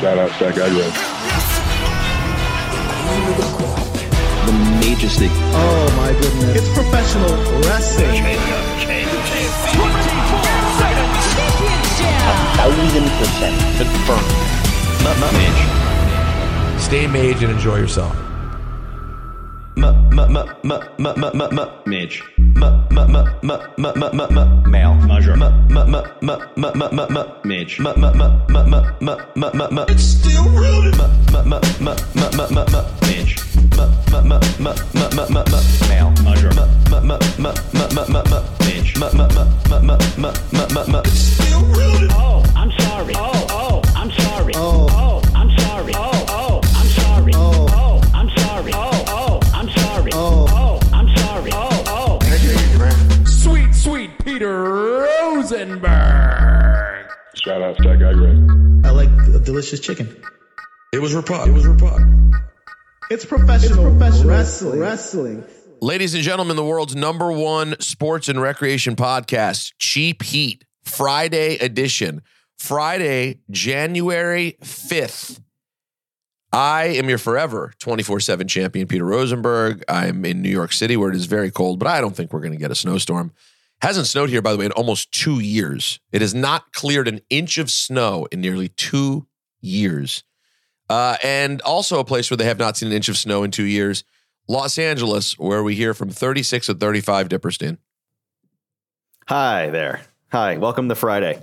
Shout out Stack Agro. The majesty. Oh my goodness. It's professional wrestling. Thousand percent confirmed. Maj. Stay maj and enjoy yourself. Maj. Male. Measure. Mage. It's still rooted. Mage. Male. Measure. Mage. It's still delicious chicken. It was Rapod. It was Rapod. It's professional, wrestling. wrestling. Ladies and gentlemen, the world's number one sports and recreation podcast, Cheap Heat, Friday edition. Friday, January 5th. I am your forever 24 7 champion, Peter Rosenberg. I'm in New York City where it is very cold, but I don't think we're going to get a snowstorm. Hasn't snowed here, by the way, in almost two years. It has not cleared an inch of snow in nearly two years. Uh, and also a place where they have not seen an inch of snow in two years, Los Angeles, where we hear from 36 at 35 Dipperstein. Hi there. Hi. Welcome to Friday.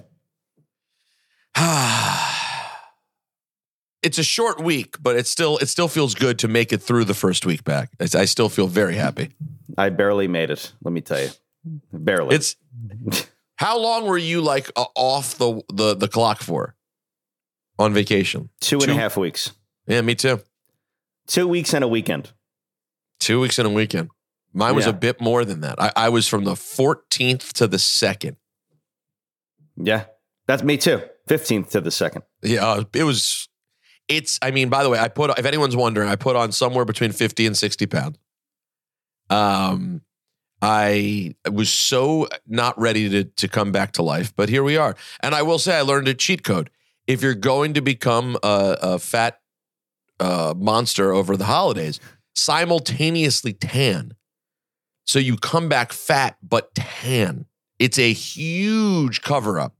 it's a short week, but it still it still feels good to make it through the first week back. I I still feel very happy. I barely made it. Let me tell you, barely. It's how long were you like uh, off the, the the clock for on vacation? two and a half weeks. Yeah, me too. Two weeks and a weekend. Two weeks and a weekend. Mine was Yeah. a bit more than that. I, I was from the 14th to the second. Yeah, that's me too. Fifteenth to the second. Yeah, uh, it was. It's. I mean, by the way, I put. If anyone's wondering, I put on somewhere between fifty and sixty pounds. Um, I was so not ready to to come back to life, but here we are. And I will say, I learned a cheat code. If you're going to become a, a fat uh, monster over the holidays, simultaneously tan. So you come back fat but tan. It's a huge cover up.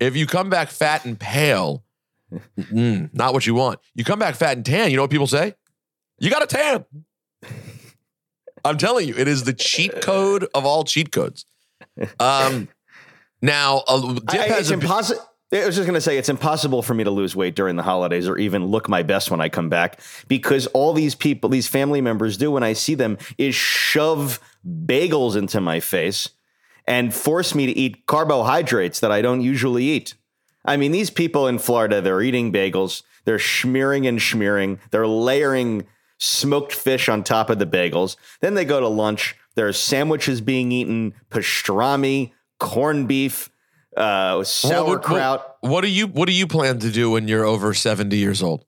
If you come back fat and pale, mm, not what you want. You come back fat and tan, you know what people say? You got a tan. I'm telling you, it is the cheat code of all cheat codes. Um, now, Dip I- has it's a bit- impossible. I was just going to say it's impossible for me to lose weight during the holidays or even look my best when I come back because all these people, these family members do when I see them is shove bagels into my face and force me to eat carbohydrates that I don't usually eat. I mean, these people in Florida, they're eating bagels, they're smearing and smearing, they're layering smoked fish on top of the bagels. Then they go to lunch, there are sandwiches being eaten, pastrami, corned beef, Uh, what- sauerkraut. What, do you What do you plan to do when you're over seventy years old?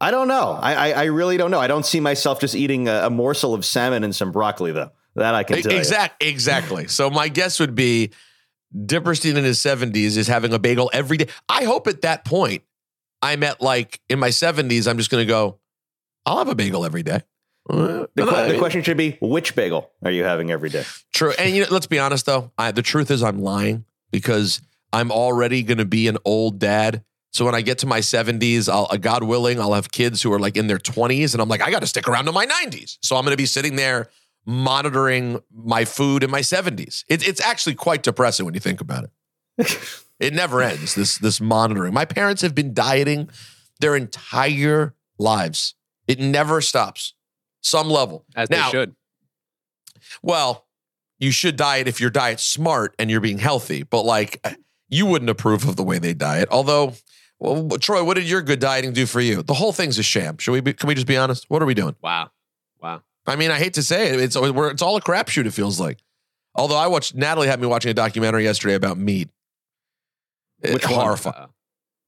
I don't know. I, I I really don't know. I don't see myself just eating a, a morsel of salmon and some broccoli though. That I can tell you. Exactly. So my guess would be Dipperstein in his seventies is having a bagel every day. I hope at that point I'm at like in my seventies. I'm just going to go. I'll have a bagel every day. The, the question should be, which bagel are you having every day? True. And you know, let's be honest though. I, the truth is I'm lying because I'm already going to be an old dad. So when I get to my 70s, I'll, uh, God willing, I'll have kids who are like in their 20s and I'm like, I got to stick around to my 90s. So I'm going to be sitting there monitoring my food in my 70s. It, it's actually quite depressing when you think about it. it never ends, this, this monitoring. My parents have been dieting their entire lives. It never stops. Some level. As Now- they should. well, you should diet if your diet's smart and you're being healthy, but like you wouldn't approve of the way they diet. Although, well, Troy, what did your good dieting do for you? The whole thing's a sham. Should we? Be, can we just be honest? What are we doing? Wow. Wow. I mean, I hate to say it, it's it's all a crapshoot. It feels like. Although I watched Natalie had me watching a documentary yesterday about meat. Which one? horrifying.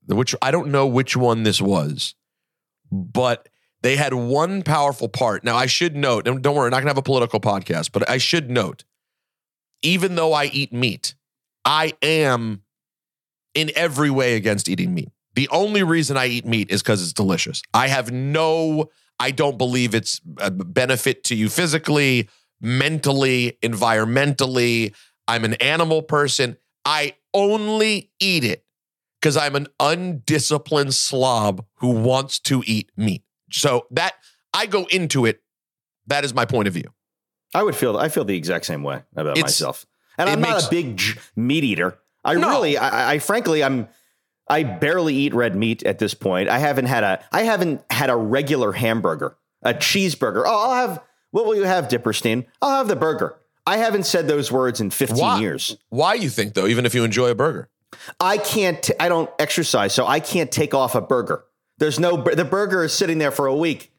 Which I don't know which one this was, but they had one powerful part. Now I should note, and don't worry, I'm not gonna have a political podcast, but I should note, even though I eat meat, I am in every way against eating meat. The only reason I eat meat is because it's delicious. I have no, I don't believe it's a benefit to you physically, mentally, environmentally. I'm an animal person. I only eat it because I'm an undisciplined slob who wants to eat meat. So that I go into it. That is my point of view. I would feel I feel the exact same way about It's- myself. And I'm not a big j- meat eater. I No. really, I, I frankly, I'm. I barely eat red meat at this point. I haven't had a. I haven't had a regular hamburger, a cheeseburger. Oh, I'll have. What will you have, Dipperstein? I'll have the burger. I haven't said those words in 15 Why? years. Why you think though? Even if you enjoy a burger, I can't. I don't exercise, so I can't take off a burger. There's no. The burger is sitting there for a week.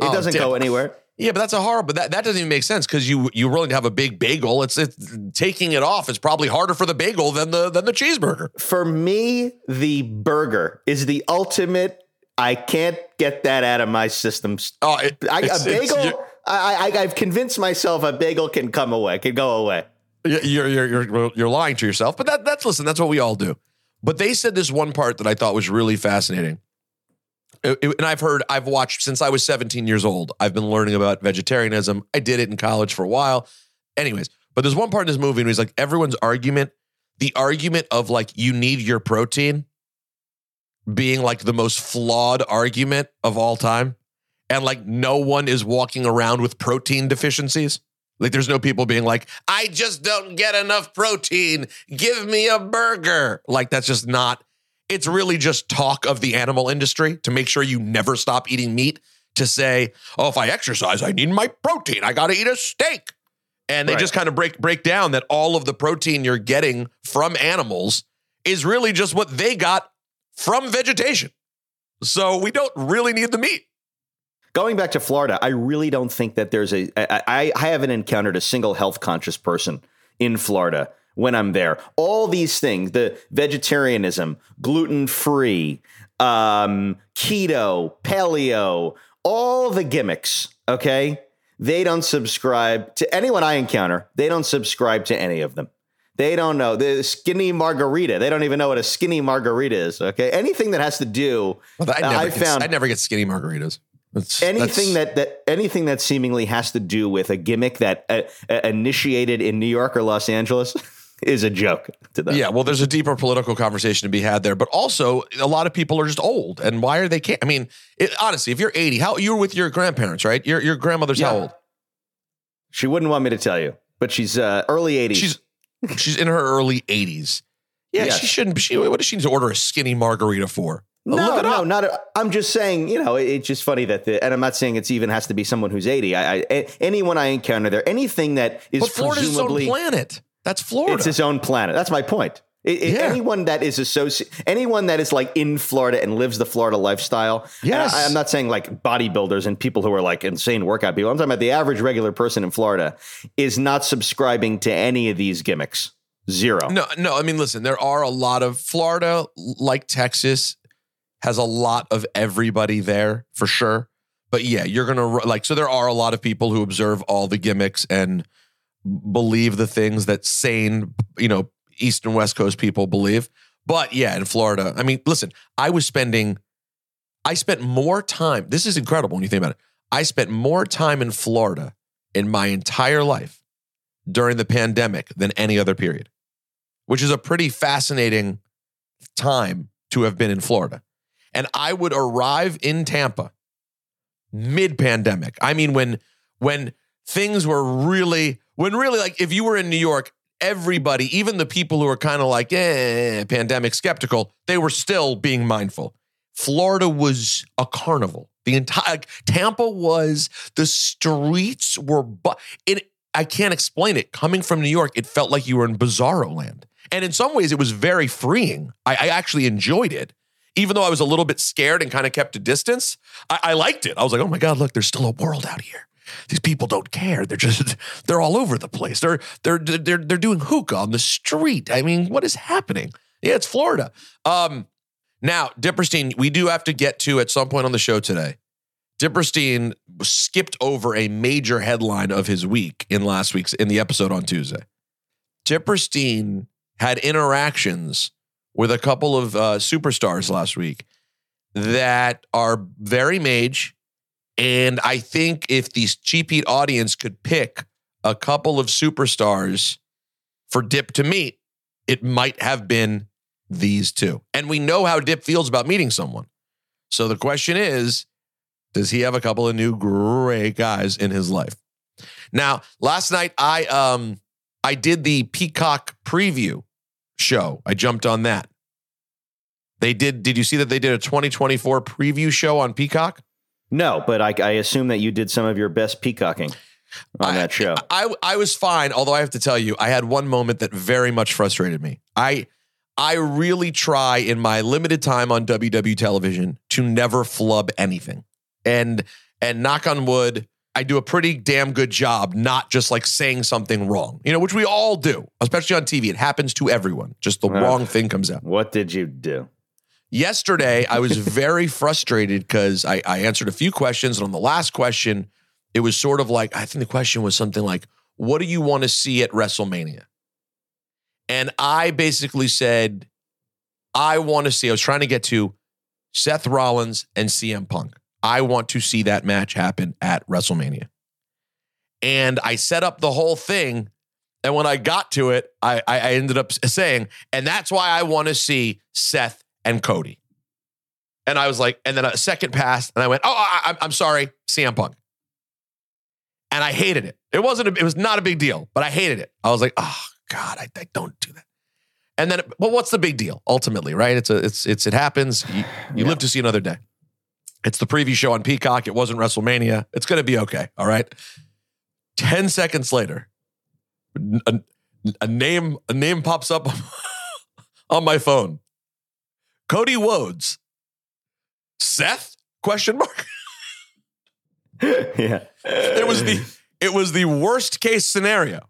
It Oh, doesn't Dip. go anywhere. yeah, but that's a horrible. That that doesn't even make sense because you you're willing to have a big bagel. It's, it's taking it off is probably harder for the bagel than the than the cheeseburger. For me, the burger is the ultimate. I can't get that out of my system. Oh, it, I, it's- a bagel. I, I, I've convinced myself a bagel can come away, can go away. You're you're you're you're lying to yourself, but that that's listen. That's what we all do. But they said this one part that I thought was really fascinating, and I've heard, I've watched since I was 17 years old. I've been learning about vegetarianism. I did it in college for a while. Anyways, but there's one part in this movie, and he's like, everyone's argument, the argument of like you need your protein, being like the most flawed argument of all time, and like no one is walking around with protein deficiencies. Like there's no people being like, I just don't get enough protein. Give me a burger. Like that's just not. It's really just talk of the animal industry to make sure you never stop eating meat. To say, oh, if I exercise, I need my protein. I got to eat a steak. And they Right. just kind of break break down that all of the protein you're getting from animals is really just what they got from vegetation. So we don't really need the meat. Going back to Florida, I really don't think that there's a. I, I, I haven't encountered a single health conscious person in Florida when I'm there. All these things, the vegetarianism, gluten free, um, keto, paleo, all the gimmicks, okay? They don't subscribe to anyone I encounter. They don't subscribe to any of them. They don't know the skinny margarita. They don't even know what a skinny margarita is. Okay, anything that has to do. Well, I never, I get, found I never get skinny margaritas. That's, anything that's- that, that anything that seemingly has to do with a gimmick that uh, uh, initiated in New York or Los Angeles is a joke to them. Yeah, well, there's a deeper political conversation to be had there, but also a lot of people are just old, and why are they? Can't, I mean, it, honestly, if you're 80, how you were with your grandparents, right? Your your grandmother's how old? She wouldn't want me to tell you, but she's uh, early 80s. She's she's in her early 80s. Yeah, Yes. she shouldn't. She what does she need to order a skinny margarita for? no, Look it no, up. not. I'm just saying, you know, it- it's just funny that the, and I'm not saying it's even has to be someone who's 80. I, I anyone I encounter there, anything that is But Florida's its own presumably planet. That's Florida. it's his own planet. That's my point. It, it- Yeah. Anyone that is associated, anyone that is like in Florida and lives the Florida lifestyle. and Yes. I, am not saying like bodybuilders and people who are like insane workout people. I'm talking about the average regular person in Florida is not subscribing to any of these gimmicks. Zero. No, no. I mean, listen, there are a lot of Florida, like Texas, has a lot of everybody there for sure. But yeah, you're gonna like. So there are a lot of people who observe all the gimmicks and believe the things that sane, you know, East and West Coast people believe. But yeah, in Florida, I mean, listen, I was spending, I spent more time. This is incredible when you think about it. I spent more time in Florida in my entire life during the pandemic than any other period, which is a pretty fascinating time to have been in Florida. And I would arrive in Tampa mid pandemic. I mean, when when things were really when really like if you were in New York, everybody, even the people who are kind of like eh, pandemic skeptical, they were still being mindful. Florida was a carnival. The entire Tampa was the streets were bu- it. I can't explain it. Coming from New York, it felt like you were in Bizarro land, and in some ways, it was very freeing. I, I actually enjoyed it, even though I was a little bit scared and kind of kept a distance. I, I liked it. I was like, oh my god, look, there's still a world out here. These people don't care. They're just they're all over the place. They're they're they're they're doing hookah on the street. I mean, what is happening? Yeah, it's Florida. Um, now, Dipperstein, we do have to get to at some point on the show today. Dipperstein skipped over a major headline of his week in last week's in the episode on Tuesday. Dipperstein had interactions with a couple of uh, superstars last week that are very maj. And I think if the Cheap Heat audience could pick a couple of superstars for Dip to meet, it might have been these two. And we know how Dip feels about meeting someone. So the question is, does he have a couple of new great guys in his life? Now, last night I um I did the Peacock preview show. I jumped on that. They did did you see that they did a 2024 preview show on Peacock? No, but I, I assume that you did some of your best peacocking on I- that show. I I was fine, although I have to tell you, I had one moment that very much frustrated me. I I really try in my limited time on WW television to never flub anything. And and knock on wood, I do a pretty damn good job not just like saying something wrong. You know, which we all do, especially on TV. It happens to everyone. Just the Ugh. wrong thing comes out. what did you do? Yesterday, I was very frustrated because I, I answered a few questions. And on the last question, it was sort of like I think the question was something like, What do you want to see at WrestleMania? And I basically said, I want to see, I was trying to get to Seth Rollins and CM Punk. I want to see that match happen at WrestleMania. And I set up the whole thing. And when I got to it, I, I, I ended up saying, and that's why I want to see Seth and Cody. And I was like, and then a second passed, and I went, oh, I, I'm- I'm sorry, CM Punk. And I hated it. It wasn't. A, it was not a big deal, but I hated it. I was like, oh God, I, I don't do that. And then, well, what's the big deal? Ultimately, right? It's a, it's, it's, it happens. You, you live to see another day. It's the preview show on Peacock. It wasn't WrestleMania. It's going to be okay. All right. Ten seconds later, a, a name, a name pops up on my phone. Cody Rhodes. Seth? Question mark. yeah. It was the it was the worst case scenario.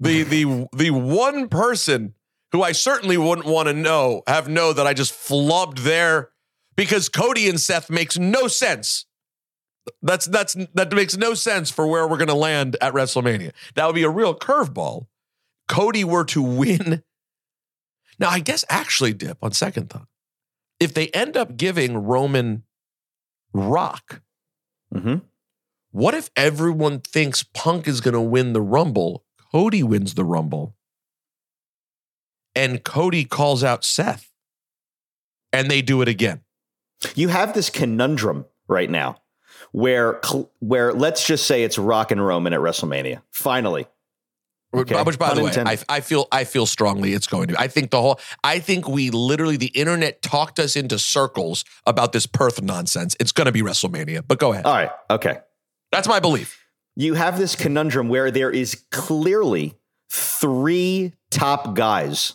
The the the one person who I certainly wouldn't want to know have know that I just flubbed there because Cody and Seth makes no sense. That's that's that makes no sense for where we're gonna land at WrestleMania. That would be a real curveball. Cody were to win. Now, I guess actually, Dip, on second thought, if they end up giving Roman Rock, hmm what if everyone thinks Punk is going to win the Rumble? Cody wins the Rumble. And Cody calls out Seth. And they do it again. You have this conundrum right now where where let's just say it's Rock and Roman at WrestleMania. Finally. Okay, Which, by pun the way, I, intended. I feel I feel strongly it's going to. I think the whole. I think we literally the internet talked us into circles about this Perth nonsense. It's going to be WrestleMania. But go ahead. All right. Okay. That's my belief. You have this conundrum where there is clearly three top guys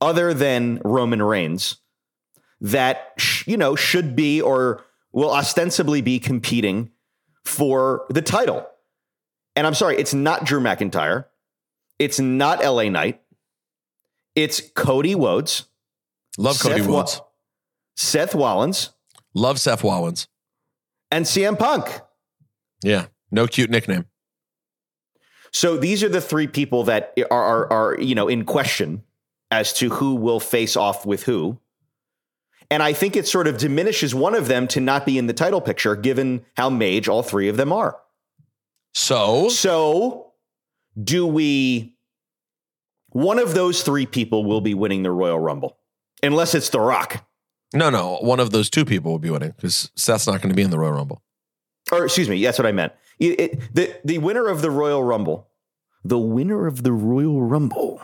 other than Roman Reigns that sh- you know should be or will ostensibly be competing for the title. And I'm sorry, it's not Drew McIntyre. It's not LA Knight. It's Cody Rhodes, Love Cody Seth Wa- Seth Rollins, Love Seth Rollins. and CM Punk. Yeah. No cute nickname. So these are the three people that are, are, are you know in question as to who will face off with who. And I think it sort of diminishes one of them to not be in the title picture, given how maj all three of them are. So So, do we? One of those three people will be winning the Royal Rumble, unless it's The Rock, no, no, one of those two people will be winning because Seth's not going to be in the Royal Rumble. or excuse me, that's what I meant. It- it- the the winner of the Royal Rumble, the winner of the Royal Rumble,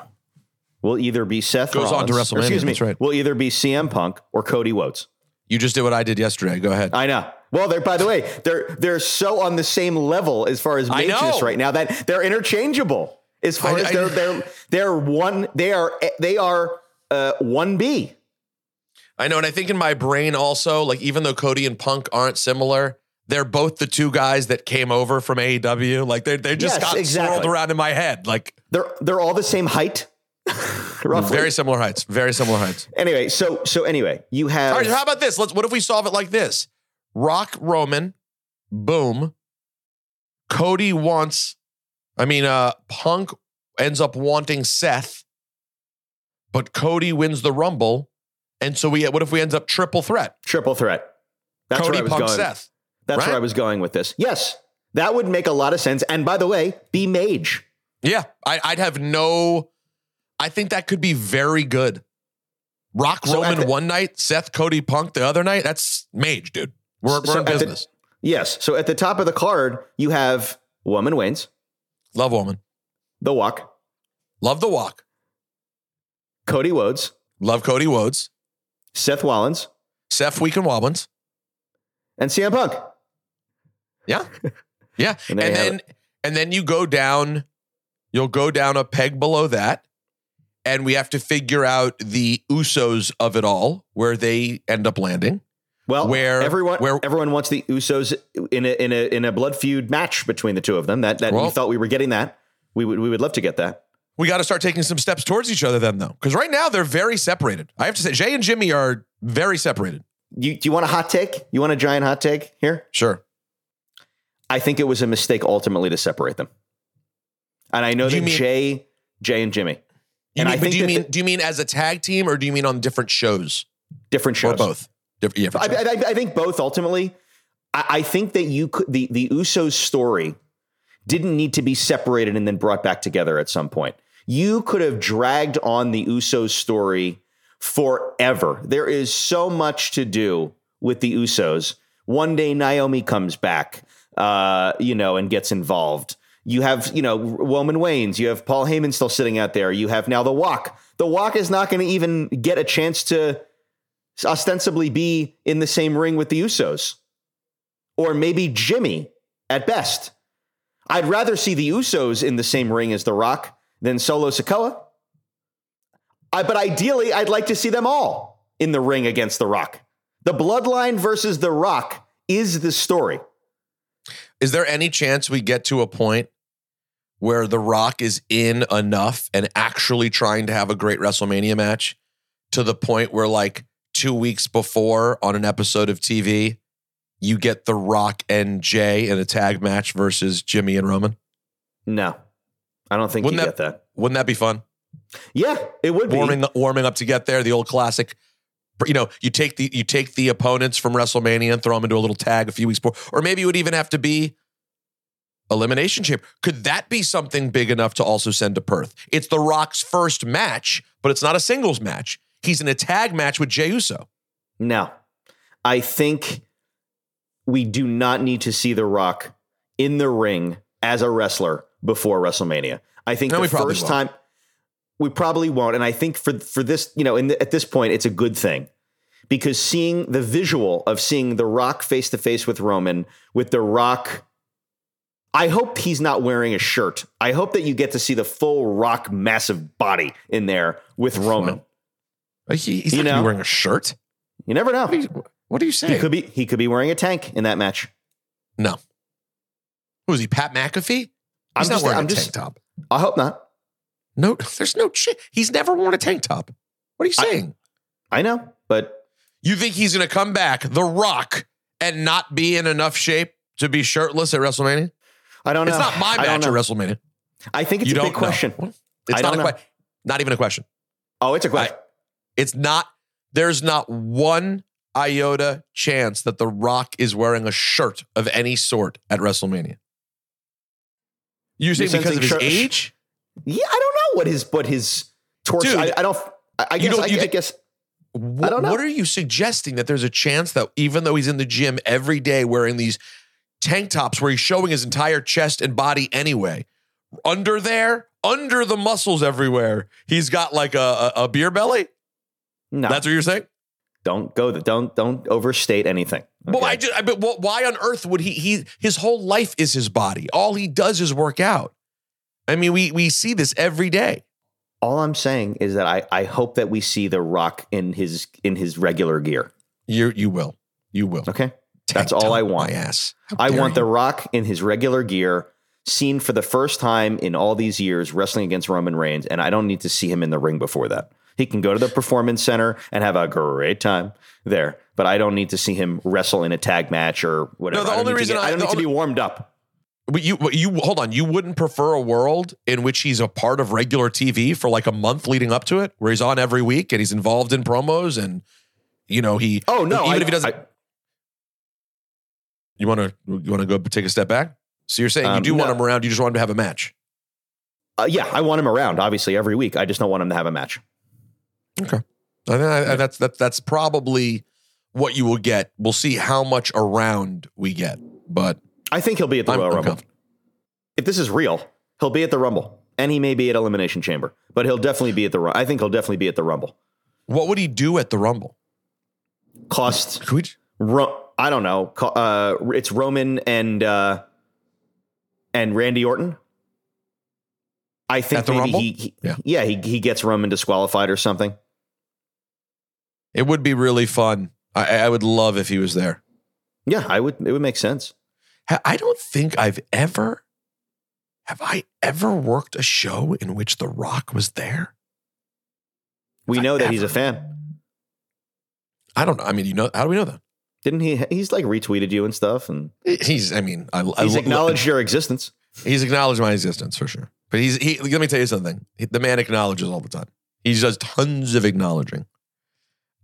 will either be Seth Goes on to or WrestleMania, Excuse me, that's right. will either be CM Punk or Cody Rhodes. You just did what I did yesterday. Go ahead. I know. Well, they're by the way, they're they're so on the same level as far as I mages right now that they're interchangeable. As far I- as they're they're they're one they are they are uh, one B. I know, and I think in my brain also, like even though Cody and Punk aren't similar, they're both the two guys that came over from AEW. Like they they just Yes, got exactly. swirled around in my head. Like They're they're all the same height, roughly. very similar heights. Very similar heights. anyway, so so anyway, you have All right, how about this? Let's what if we solve it like this? Rock Roman, boom. Cody wants, I mean, uh, Punk ends up wanting Seth, but Cody wins the Rumble. And so we what if we end up triple threat? triple threat. That's Cody where I was Punk going. Seth. That's right? where I was going with this. Yes, that would make a lot of sense. And by the way, be maj. Yeah, I, I'd have no. I think that could be very good. Rock So Roman the- one night, Seth Cody Punk the other night. That's maj, dude. We're, we're in at the- business. Yes. So at the top of the card, you have Woman Waynes, Love woman. The Walk, Love the walk. Cody Rhodes, Love Cody Rhodes. Seth Rollins, Seth Week and Wobbins. and CM Punk. Yeah. Yeah. And and there you have then and then you go down, you'll go down a peg below that. And we have to figure out the Usos of it all, where they end up landing. Well, Where- everyone where- everyone wants the Usos in a in a in a blood feud match between the two of them. That that we thought we were getting that. We would we would love to get that. We got to start taking some steps towards each other then, though. Because right now they're very separated. I have to say, Jey and Jimmy are very separated. You do you want a hot take? You want a giant hot take here? Sure. I think it was a mistake ultimately to separate them. And I know Do that mean- Jey Jey and Jimmy You And mean, I but think do you mean the- do you mean as a tag team or do you mean on different shows different shows or both? Yeah, for I. I, I think both ultimately. I, I think that you could the the Usos story didn't need to be separated and then brought back together at some point. You could have dragged on the Usos story forever. There is so much to do with the Usos. One day Naomi comes back, uh, you know, and gets involved. You have, you know, Roman Waynes. You have Paul Heyman still sitting out there. You have now the Walk. The Walk is not going to even get a chance to ostensibly be in the same ring with the Usos, or maybe Jimmy at best. I'd rather see the Usos in the same ring as The Rock than Solo Sikoa. I, but ideally, I'd like to see them all in the ring against The Rock. The Bloodline versus The Rock is the story. Is there any chance we get to a point where The Rock is in enough and actually trying to have a great WrestleMania match to the point where, like, two weeks before on an episode of TV, you get The Rock and Jey in a tag match versus Jimmy and Roman? No, I don't think Wouldn't you that- get that. Wouldn't that be fun? Yeah, it would be. Warming warming up to get there, the old classic. You know, you take the you take the opponents from WrestleMania and throw them into a little tag a few weeks before, or maybe it would even have to be elimination chamber. Could that be something big enough to also send to Perth? It's The Rock's first match, but it's not a singles match. He's in a tag match with Jey Uso. No, I think we do not need to see The Rock in the ring as a wrestler before WrestleMania. I think No, the we first won't. time we probably won't, and I think for for this, you know, in the, at this point, it's a good thing because seeing the visual of seeing The Rock face to face with Roman, with The Rock. I hope he's not wearing a shirt. I hope that you get to see the full Rock massive body in there with Roman. He, he's You not know? be wearing a shirt. You never know. What are you, what are you He saying? could be he could be wearing a tank in that match. no. Who is he? Pat McAfee? He's I'm not just- wearing I'm a just- tank top. I hope not. No, there's no ch- He's never worn a tank top. What are you saying? I know, but you think he's going to come back, The Rock, and not be in enough shape to be shirtless at WrestleMania? I don't know. It's not my match at. WrestleMania. I think it's you a big question. Know. It's I not a question. Not even a question. Oh, it's a question. It's not. There's not one iota chance that The Rock is wearing a shirt of any sort at WrestleMania. You say because of his shirt- age? yeah, I don't know what his what his torso. I, I don't. I, I guess. don't- I, you I think- guess. Wh- I don't know. What are you suggesting that there's a chance that even though he's in the gym every day wearing these tank tops where he's showing his entire chest and body anyway, under there, under the muscles everywhere, he's got like a, a, a beer belly? No, That's what you're saying? don't go. Don't don't overstate anything. Well. I just, I, but wh- why on earth would he? He his whole life is his body. All he does is work out. I mean, we we see this every day. All I'm saying is that I, I hope that we see the Rock in his in his regular gear. You you will, you will. Okay, that's all I want. My ass. I want you. the Rock in his regular gear, seen for the first time in all these years wrestling against Roman Reigns, and I don't need to see him in the ring before that. He can go to the performance center and have a great time there, but I don't need to see him wrestle in a tag match or whatever. No, the only reason get- I- don't need to be warmed up. But you, you hold on. You wouldn't prefer a world in which he's a part of regular TV for like a month leading up to it, where he's on every week and he's involved in promos and you know he. Oh no! even I, if he doesn't. I- you want to you want to go take a step back. So you're saying you Um, do want him around. You just want him to have a match. uh, yeah, I want him around. Obviously, every week. I just don't want him to have a match. Okay. Think I- I- that's that's that's probably what you will get. We'll see how much around we get, but I think he'll be at the I'm, Royal I'm Rumble. If this is real, he'll be at the Rumble, and he may be at Elimination Chamber, but he'll definitely be at the. I think he'll definitely be at the Rumble. What would he do at the Rumble? Cost Could we, Ro- I don't know. Uh, it's Roman and uh, and Randy Orton. I think maybe Rumble? he, he Yeah. yeah, he he gets Roman disqualified or something. It would be really fun. I, I would love if he was there. Yeah, I would. It would make sense. I don't think I've ever have I ever worked a show in which The Rock was there. We If I know that he's a fan. I don't know. I mean, you know, how do we know that? Didn't he? He's like retweeted you and stuff, and He's. I mean, I, I he's lo- acknowledged your existence. He's acknowledged my existence for sure. But he's. He, let me tell you something. He- the man acknowledges all the time. He does tons of acknowledging.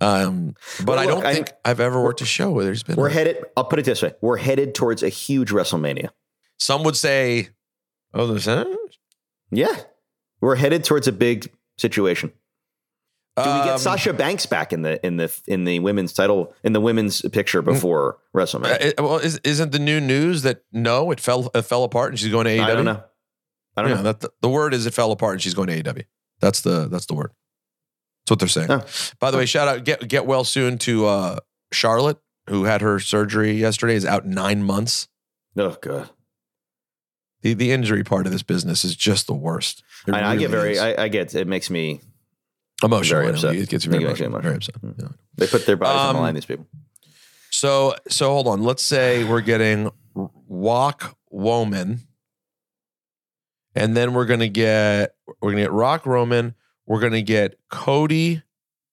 Um, but Well, I don't I- think I've ever worked a show where there's been. We're headed. I'll put it this way: we're headed towards a huge WrestleMania. some would say, "Oh, there's huh? Yeah, we're headed towards a big situation. Do we get Um, Sasha Banks back in the in the in the women's title in the women's picture before WrestleMania? uh, it- well, is, isn't the new news that no, it fell it fell apart and she's going to AEW? I don't know. I don't yeah, know. That, the, the word is it fell apart and she's going to AEW. That's the that's the word. That's what they're saying. Oh. By the way, shout out get get well soon to uh, Charlotte, who had her surgery yesterday. Is out nine months. Oh god. The the injury part of this business is just the worst. I, I get very. I, I get. It makes me. emotional. very upset. It gets very emotional. Very upset. emotional. Yeah. They put their bodies on Um, the line. These people. So so hold on. Let's say we're getting Walk Woman, and then we're gonna get we're gonna get Rock Roman. We're gonna get Cody,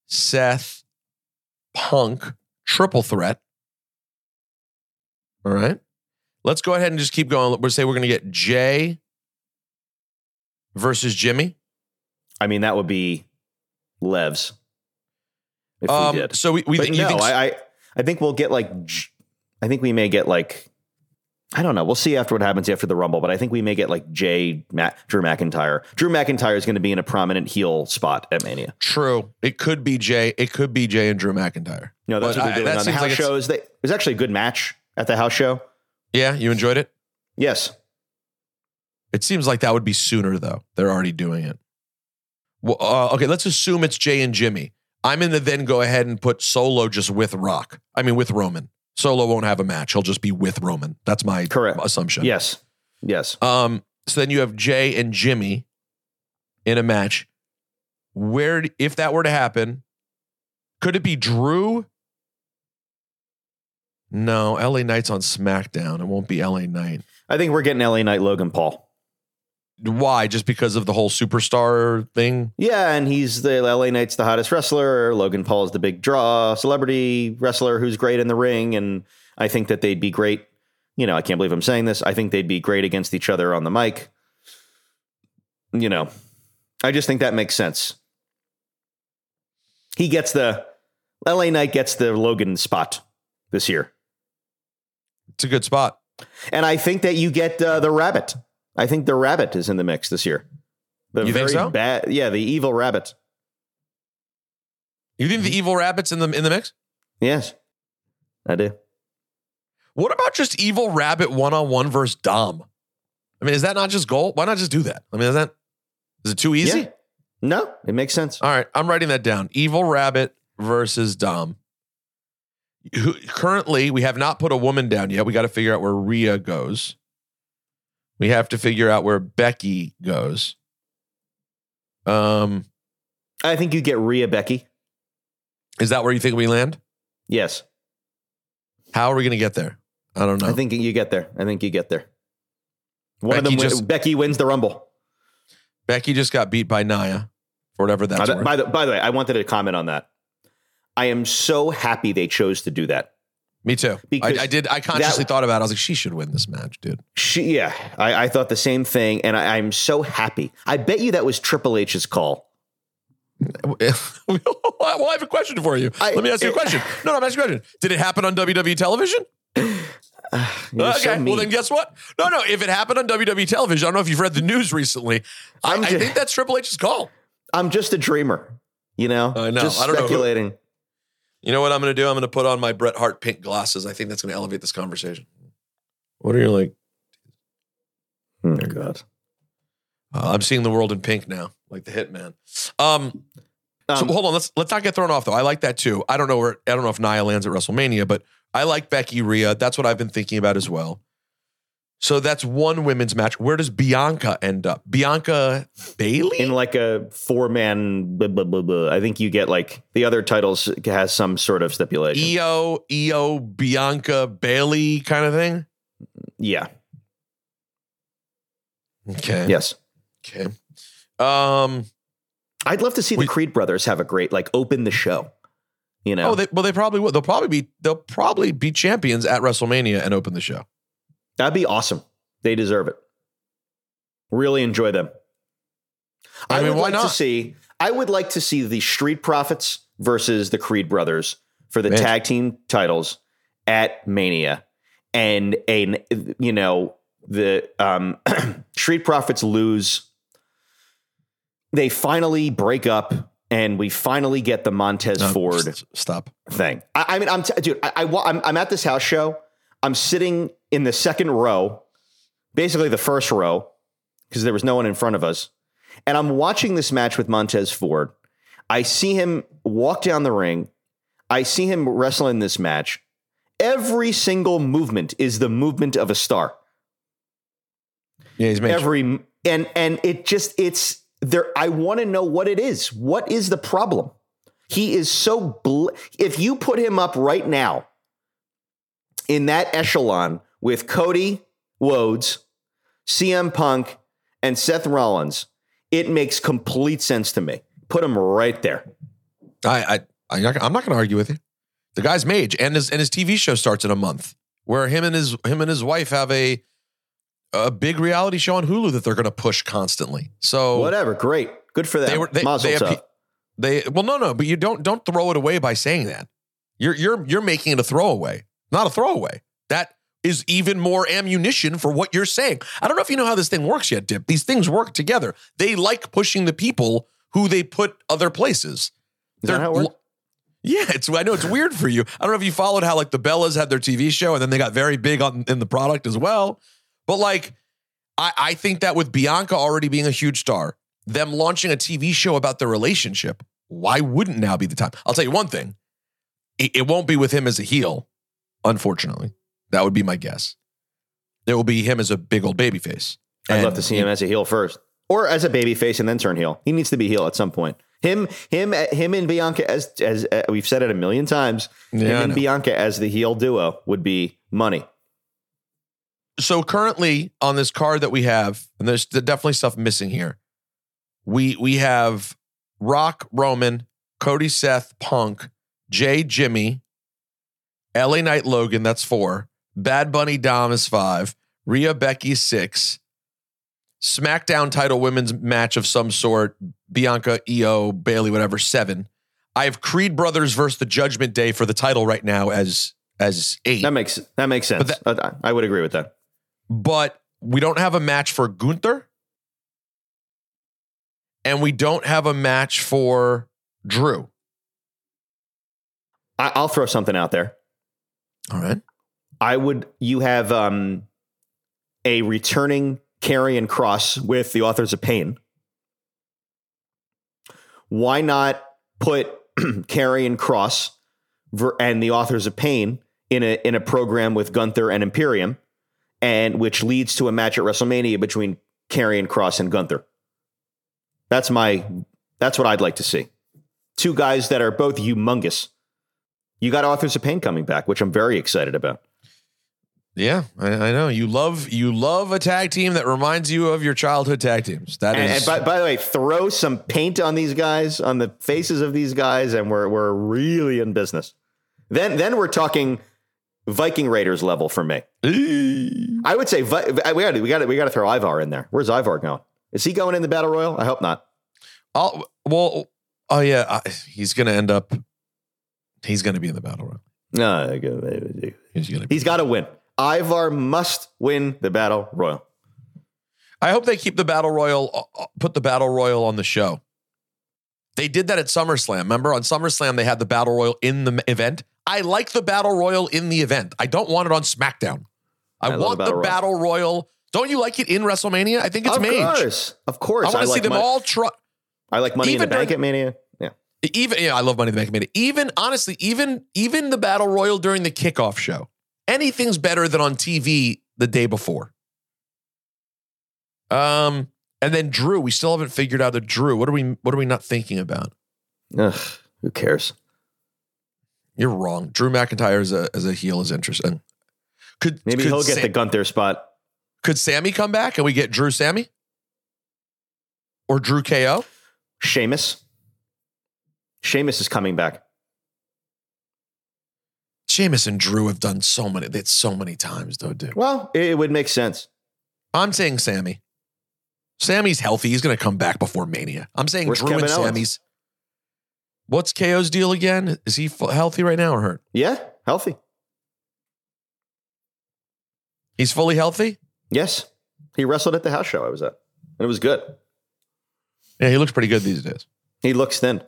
Seth, Punk, triple threat. All right. Let's go ahead and just keep going. We'll say we're gonna get Jey versus Jimmy. I mean, that would be Levs. If Um, we did. so we, we but no, think I, I I think we'll get like. I think we may get like. I don't know. We'll see after what happens after the Rumble, but I think we may get like Jay Mac, Drew McIntyre. Drew McIntyre is going to be in a prominent heel spot at Mania. true. It could be Jey. It could be Jey and Drew McIntyre. You know, that's But what I- they're doing that on the house like shows. They, it was actually a good match at the house show. Yeah, you enjoyed it. Yes. It seems like that would be sooner, though. They're already doing it. Well, uh, okay, let's assume it's Jey and Jimmy. I'm going to then go ahead and put Solo just with Rock. I mean, with Roman. Solo won't have a match. He'll just be with Roman. That's my Correct. assumption. Yes. Yes. Um. So then you have Jey and Jimmy in a match. Where, if that were to happen, could it be Drew? No, LA Knight's on SmackDown. It won't be LA Knight. I think we're getting LA Knight Logan Paul. Why? Just because of the whole superstar thing? Yeah, and he's the LA Knight's the hottest wrestler. Logan Paul's the big draw, celebrity wrestler who's great in the ring, and I think that they'd be great. You know, I can't believe I'm saying this. I think they'd be great against each other on the mic. You know, I just think that makes sense. He gets the LA Knight gets the Logan spot this year, It's a good spot. and I think that you get uh, the Rabbit. I think the Rabbit is in the mix this year. The You think so? Bad, yeah, the evil Rabbit. You think the mm-hmm. evil rabbits in the in the mix? Yes, I do. What about just evil rabbit one on one versus Dom? I mean, is that not just gold? Why not just do that? I mean, is that is it too easy? Yeah. No, it makes sense. All right, I'm writing that down. Evil rabbit versus Dom. Who, currently, we have not put a woman down yet. We got to figure out where Rhea goes. We have to figure out where Becky goes. Um, I think you get Rhea Becky. is that where you think we land? Yes, How are we going to get there? I don't know. I think you get there. I think you get there. One of Becky them. just- Becky wins the Rumble. Becky just got beat by Nia, for whatever that's by the, by the way, I wanted to comment on that. I am so happy they chose to do that. Me too. I, Because I did. I consciously that- thought about. it. I was like, she should win this match, dude. She, yeah, I, I thought the same thing, and I, I'm so happy. I bet you that was Triple H's call. well, I have a question for you. I- Let me ask you a it- question. No, no, I'm asking a question. Did it happen on WWE television? So okay. well, then guess what? No, no. If it happened on WWE television, I don't know if you've read the news recently. I, I'm I think that's Triple H's call. I'm just a dreamer, you know. I know. Just I don't know who- speculating. You know what I'm going to do? I'm going to put on my Bret Hart pink glasses. I think that's going to elevate this conversation. What are you like? Oh my God. Uh, I'm seeing the world in pink now, like the Hitman. Um, so Um, hold on, let's let's not get thrown off though. I like that too. I don't know where I don't know if Nia lands at WrestleMania, but I like Becky Rhea. That's what I've been thinking about as well. So that's one women's match. Where does Bianca end up? Bianca Bayley? in like a four man. Blah, blah, blah, blah. I think you get like the other titles has some sort of stipulation. IYO, IYO, Bianca Bayley kind of thing. yeah. Okay. Yes. Okay. Um. I'd love to see We- the Creed brothers have a great like open the show. You know, Oh, they, well, they probably will. They'll probably be. They'll probably be champions at WrestleMania and open the show. That'd be awesome. They deserve it. Really enjoy them. I I, mean, would why like to not? see. I would like to see the Street Profits versus the Creed brothers for the Man. tag team titles at Mania, and a you know the um, Street Profits lose. They finally break up, and we finally get the Montez No, Ford s- Stop. thing. I, I mean, I'm t- dude. I, I I'm, I'm at this house show. I'm sitting in the second row, basically the first row, because there was no one in front of us, and I'm watching this match with Montez Ford. I see him walk down the ring. I see him wrestle in this match. Every single movement is the movement of a star. Yeah, he's. Every and and it just it's there. I want to know what it is. What is the problem? He is so. Bl- if you put him up right now in that echelon with Cody Rhodes, CM Punk, and Seth Rollins, it makes complete sense to me. Put them right there. I, I, I'm not, I'm not going to argue with you. The guy's maj, and his and his TV show starts in a month, where him and his him and his wife have a a big reality show on Hulu that they're going to push constantly. So Whatever. Great. Good for them. they were they, Mazel they, they well no no, but you don't don't throw it away by saying that. You're you're you're making it a throwaway, not a throwaway. That is even more ammunition for what you're saying. I don't know if you know how this thing works yet, Dip. These things work together. They like pushing the people who they put other places. Is that how it works? Yeah, it's I know it's weird for you. I don't know if you followed how like the Bellas had their TV show and then they got very big on in the product as well. But like I, I think that with Bianca already being a huge star, them launching a TV show about their relationship, why wouldn't now be the time? I'll tell you one thing. It, it won't be with him as a heel, unfortunately. That would be my guess. It will be him as a big old baby face. I'd And love to see him as a heel first, or as a baby face and then turn heel. He needs to be heel at some point. Him, him, him, and Bianca as as uh, we've said it a million times. Yeah, him and. Bianca as the heel duo would be money. so currently on this card that we have, and there's definitely stuff missing here. We we have Rock, Roman, Cody, Seth, Punk, Jey, Jimmy, LA Knight, Logan. That's four. Bad Bunny, Dom is five. Rhea, Becky, six. SmackDown title women's match of some sort. Bianca, IYO, Bayley, whatever. Seven. I have Creed Brothers versus the Judgment Day for the title right now as as eight. That makes that makes sense. But I, I would agree with that. but we don't have a match for Gunther. And we don't have a match for Drew. I'll throw something out there. All right. I would. You have um, a returning Karrion Kross with the authors of Pain. Why not put Karrion Kross and the authors of Pain in a in a program with Gunther and Imperium, and which leads to a match at WrestleMania between Karrion Kross and Gunther. That's my. That's what I'd like to see. Two guys that are both humongous. You got authors of Pain coming back, which I'm very excited about. Yeah, I, I know. You love you love a tag team that reminds you of your childhood tag teams. That And, is and by, by the way, throw some paint on these guys, on the faces of these guys, and we're we're really in business. Then then we're talking Viking Raiders level for me. I would say Vi- we got we got we got to throw Ivar in there. Where's Ivar going? Is he going in the battle royal? I hope not. I'll, well, oh yeah, I, he's gonna end up. He's gonna be in the battle royal. No, He's he's got to win. Ivar must win the battle royal. I hope they keep the battle royal. uh, Put the battle royal on the show. They did that at SummerSlam. Remember on SummerSlam they had the battle royal in the event. I like the battle royal in the event. I don't want it on SmackDown. I, I want the the battle royal. battle royal. Don't you like it in WrestleMania? I think it's of maj. course, of course. I want to see like them Mon- all try. I like Money in the Bank during- at Mania. Yeah, Even yeah, I love Money in the Bank Mania. Even honestly, even even the battle royal during the kickoff show, anything's better than on TV the day before. Um, and then Drew, we still haven't figured out the Drew. What are we? What are we not thinking about? Ugh, who cares? You're wrong. Drew McIntyre as a as a heel is interesting. Could Maybe could he'll get Sa- the Gunther spot. Could Sammy come back and we get Drew Sammy or Drew KO? Sheamus. Sheamus is coming back. Sheamus and Drew have done so many. It's so many times though, dude. Well, it, would make sense. I'm saying Sammy. Sammy's healthy. He's going to come back before Mania. I'm saying Where's Drew Kevin and Owens? Sammy's. What's KO's deal again? Is he healthy right now or hurt? Yeah, healthy. He's fully healthy. Yes. He wrestled at the house show I was at. And it was good. Yeah, he looks pretty good these days. He looks thin.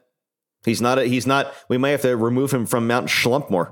He's not a, he's not we may have to remove him from Mount Schlumpmore.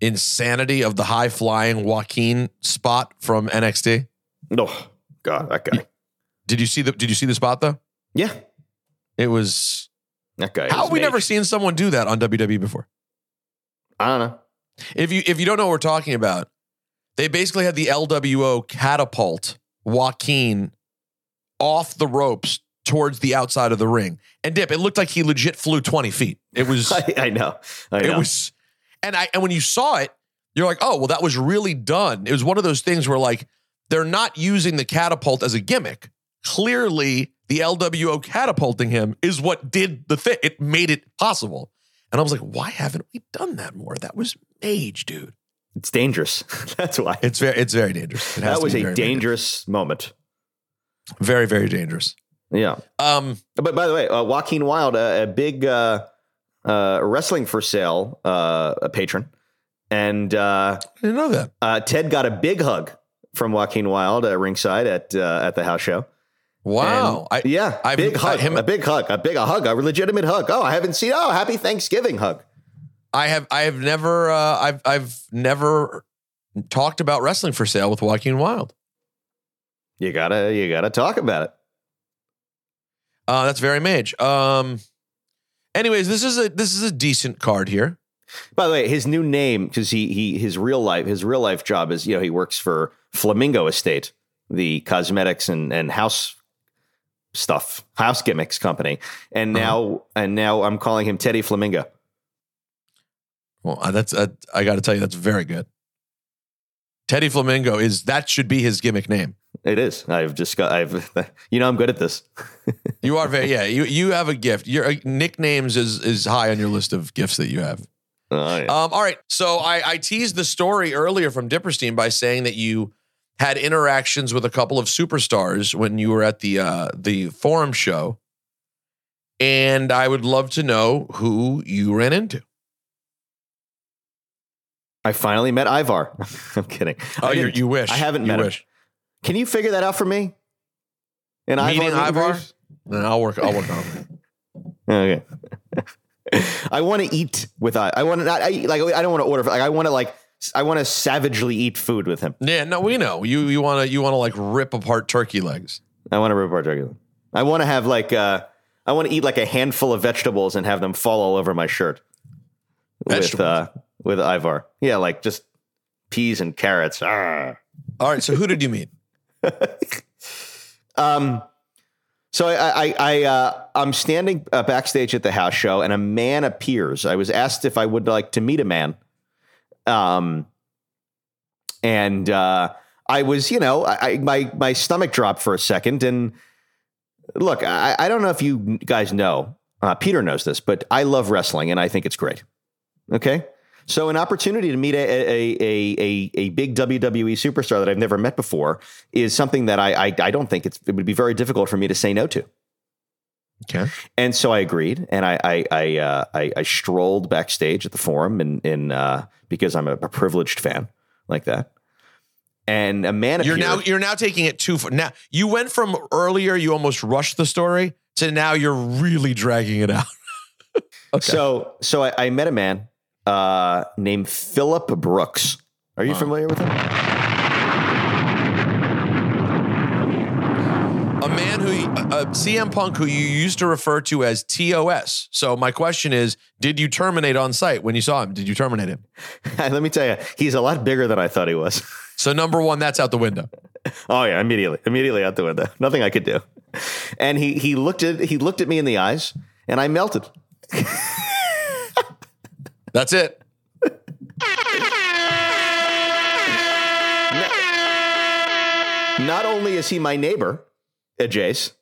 insanity of the high flying Joaquin spot from NXT. Oh God, that guy. Did you see the Did you see the spot though? Yeah, It was. that guy. How have we never seen someone do that on WWE before? I don't know. If you if you don't know what we're talking about, they basically had the LWO catapult Joaquin off the ropes towards the outside of the ring. And dip, it looked like he legit flew 20 feet. It was I, I know. I it know. was and I and when you saw it, you're like, oh well, that was really done. It was one of those things where like they're not using the catapult as a gimmick. Clearly, the LWO catapulting him is what did the thing. It made it possible. And I was like, why haven't we done that more? That was maj, dude. it's dangerous. That's why. It's very it's very dangerous. It has that was a very, very dangerous moment. Very, very dangerous. Yeah. Um, But by the way, uh, Joaquin Wilde, uh, a big uh, uh, wrestling for sale uh, a patron, and uh, I didn't know that. uh, Ted got a big hug from Joaquin Wilde at ringside at uh, at the house show. Wow. And- yeah, I've- big hug, I- him- a big hug, a big a hug, a legitimate hug. Oh, I haven't seen. Oh, happy Thanksgiving hug. I have I have never uh, I've I've never talked about wrestling for sale with Joaquin Wilde. You gotta you gotta talk about it. Uh, that's very maj. Um, anyways, this is a this is a decent card here. By the way, his new name because he he his real life his real life job is you know he works for Flamingo Estate, the cosmetics and and house stuff house gimmicks company, and now and now I'm calling him Teddy Flamingo. Well, uh, that's uh, I got to tell you that's very good. Teddy Flamingo is that should be his gimmick name. It is. I've just got. I've. You know, I'm good at this. You are very yeah. You you have a gift. Your uh, nicknames is is high on your list of gifts that you have. Oh, yeah. Um, all right. So I, I teased the story earlier from Dipperstein by saying that you had interactions with a couple of superstars when you were at the uh, the forum show, and I would love to know who you ran into. I finally met Ivar. I'm kidding. Oh, you you wish I haven't you met wish. him. Can you figure that out for me? An Meeting meet and Ivar? greet? Then I'll work. I'll work on it. Okay. I want to eat with I. I want to not I, like. I don't want to order. Like I want to like. I want to savagely eat food with him. Yeah, no, we know you. You want to you want to like rip apart turkey legs. I want to rip apart turkey. Legs. I want to have like. uh I want to eat like a handful of vegetables and have them fall all over my shirt. With uh with Ivar. Yeah, like just peas and carrots. Arr. All right. So who did you meet? Um, so I, I, I, uh, I'm standing uh, backstage at the house show, and a man appears. I was asked if I would like to meet a man. Um, and uh, I was, you know, I, I my my stomach dropped for a second. And look, I, I don't know if you guys know. Uh, Peter knows this, but I love wrestling, and I think it's great. Okay. So, an opportunity to meet a, a, a, a, a big WWE superstar that I've never met before is something that I, I, I don't think it's, it would be very difficult for me to say no to. Okay. And so I agreed, and I I I, uh, I, I strolled backstage at the forum, and in, in uh, because I'm a, a privileged fan like that. And a man You're appeared. now you're now taking it too far. Now you went from earlier you almost rushed the story to now you're really dragging it out. okay. So so I, I met a man uh, named Philip Brooks. Are you familiar with him? a man who uh, CM Punk who you used to refer to as TOS. So my question is, did you terminate on site when you saw him? Did you terminate him? Let me tell you, he's a lot bigger than I thought he was. So number one, that's out the window. Oh yeah, immediately, immediately out the window. Nothing I could do. And he he looked at he looked at me in the eyes, and I melted. That's it. not only is he my neighbor, Jace,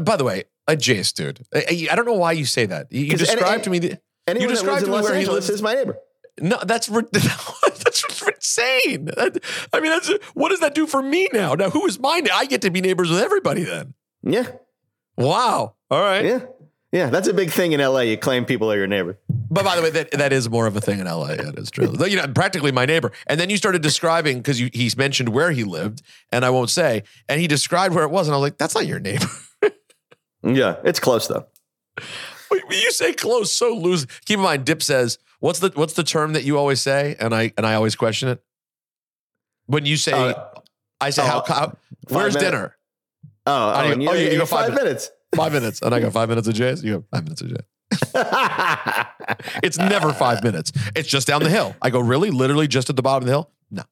By the way, a Jace, dude. I, I- don't know why you say that. You, you 'Cause any- described to me. The, anyone you that described lives to in me Los where he Angeles lives. is my neighbor. No, that's that's insane. That- I mean, that's what does that do for me now? Now, who is mine? I get to be neighbors with everybody then. Yeah, Wow. All right. yeah, yeah. That's a big thing in LA. You claim people are your neighbor. But by the way, that that is more of a thing in LA. It is true. You know, practically my neighbor. And then you started describing because he's mentioned where he lived, and I won't say. And he described where it was, and I was like, "That's not your neighbor." Yeah, it's close though. You say close, so loose. Keep in mind, Dip says, "What's the what's the term that you always say?" And I and I always question it. When you say, Uh, I say, how, how where's dinner? Oh, Oh, you- oh, you- you you go got five five minutes. Five minutes, and I go five minutes of Jay's. You go five minutes of Jay. It's never five minutes. It's just down the hill. I go, really? Literally just at the bottom of the hill? No.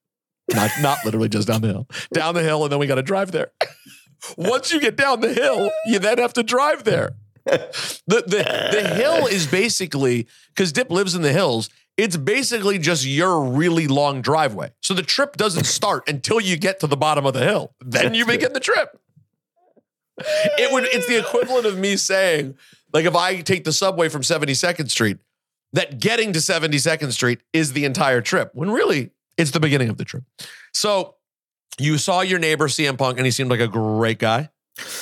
Not not literally just down the hill. Down the hill, and then we got to drive there. Once you get down the hill, you then have to drive there. The the, the hill is basically because Dip lives in the hills. It's basically just your really long driveway. So the trip doesn't start until you get to the bottom of the hill. Then you begin the trip. It would. It's the equivalent of me saying, like, if I take the subway from 72nd Street, that getting to 72nd Street is the entire trip. When really, it's the beginning of the trip. So you saw your neighbor CM Punk, and he seemed like a great guy.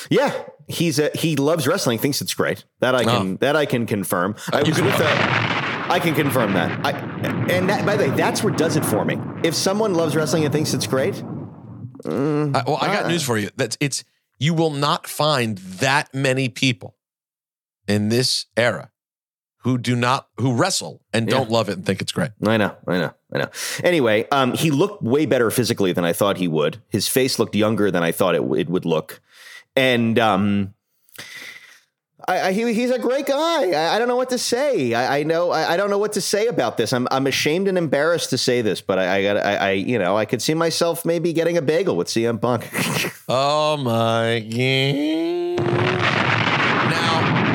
Yeah, he's a, he loves wrestling. Thinks it's great. That I can that I can confirm. I Oh. Was can- with a, I can confirm that. I, and that, by the way, that's what does it for me. If someone loves wrestling and thinks it's great, mm, I, well, I got Ah. news for you. That's it's you will not find that many people in this era who do not who wrestle and Yeah. don't love it and think it's great. I know, I know, I know. Anyway, um, he looked way better physically than I thought he would. His face looked younger than I thought it, it would look, and um, I, I, he, he's a great guy. I, I don't know what to say. I, I know I, I don't know what to say about this. I'm I'm ashamed and embarrassed to say this, but I I, got I, I you know I could see myself maybe getting a bagel with CM Punk. Oh my god! Now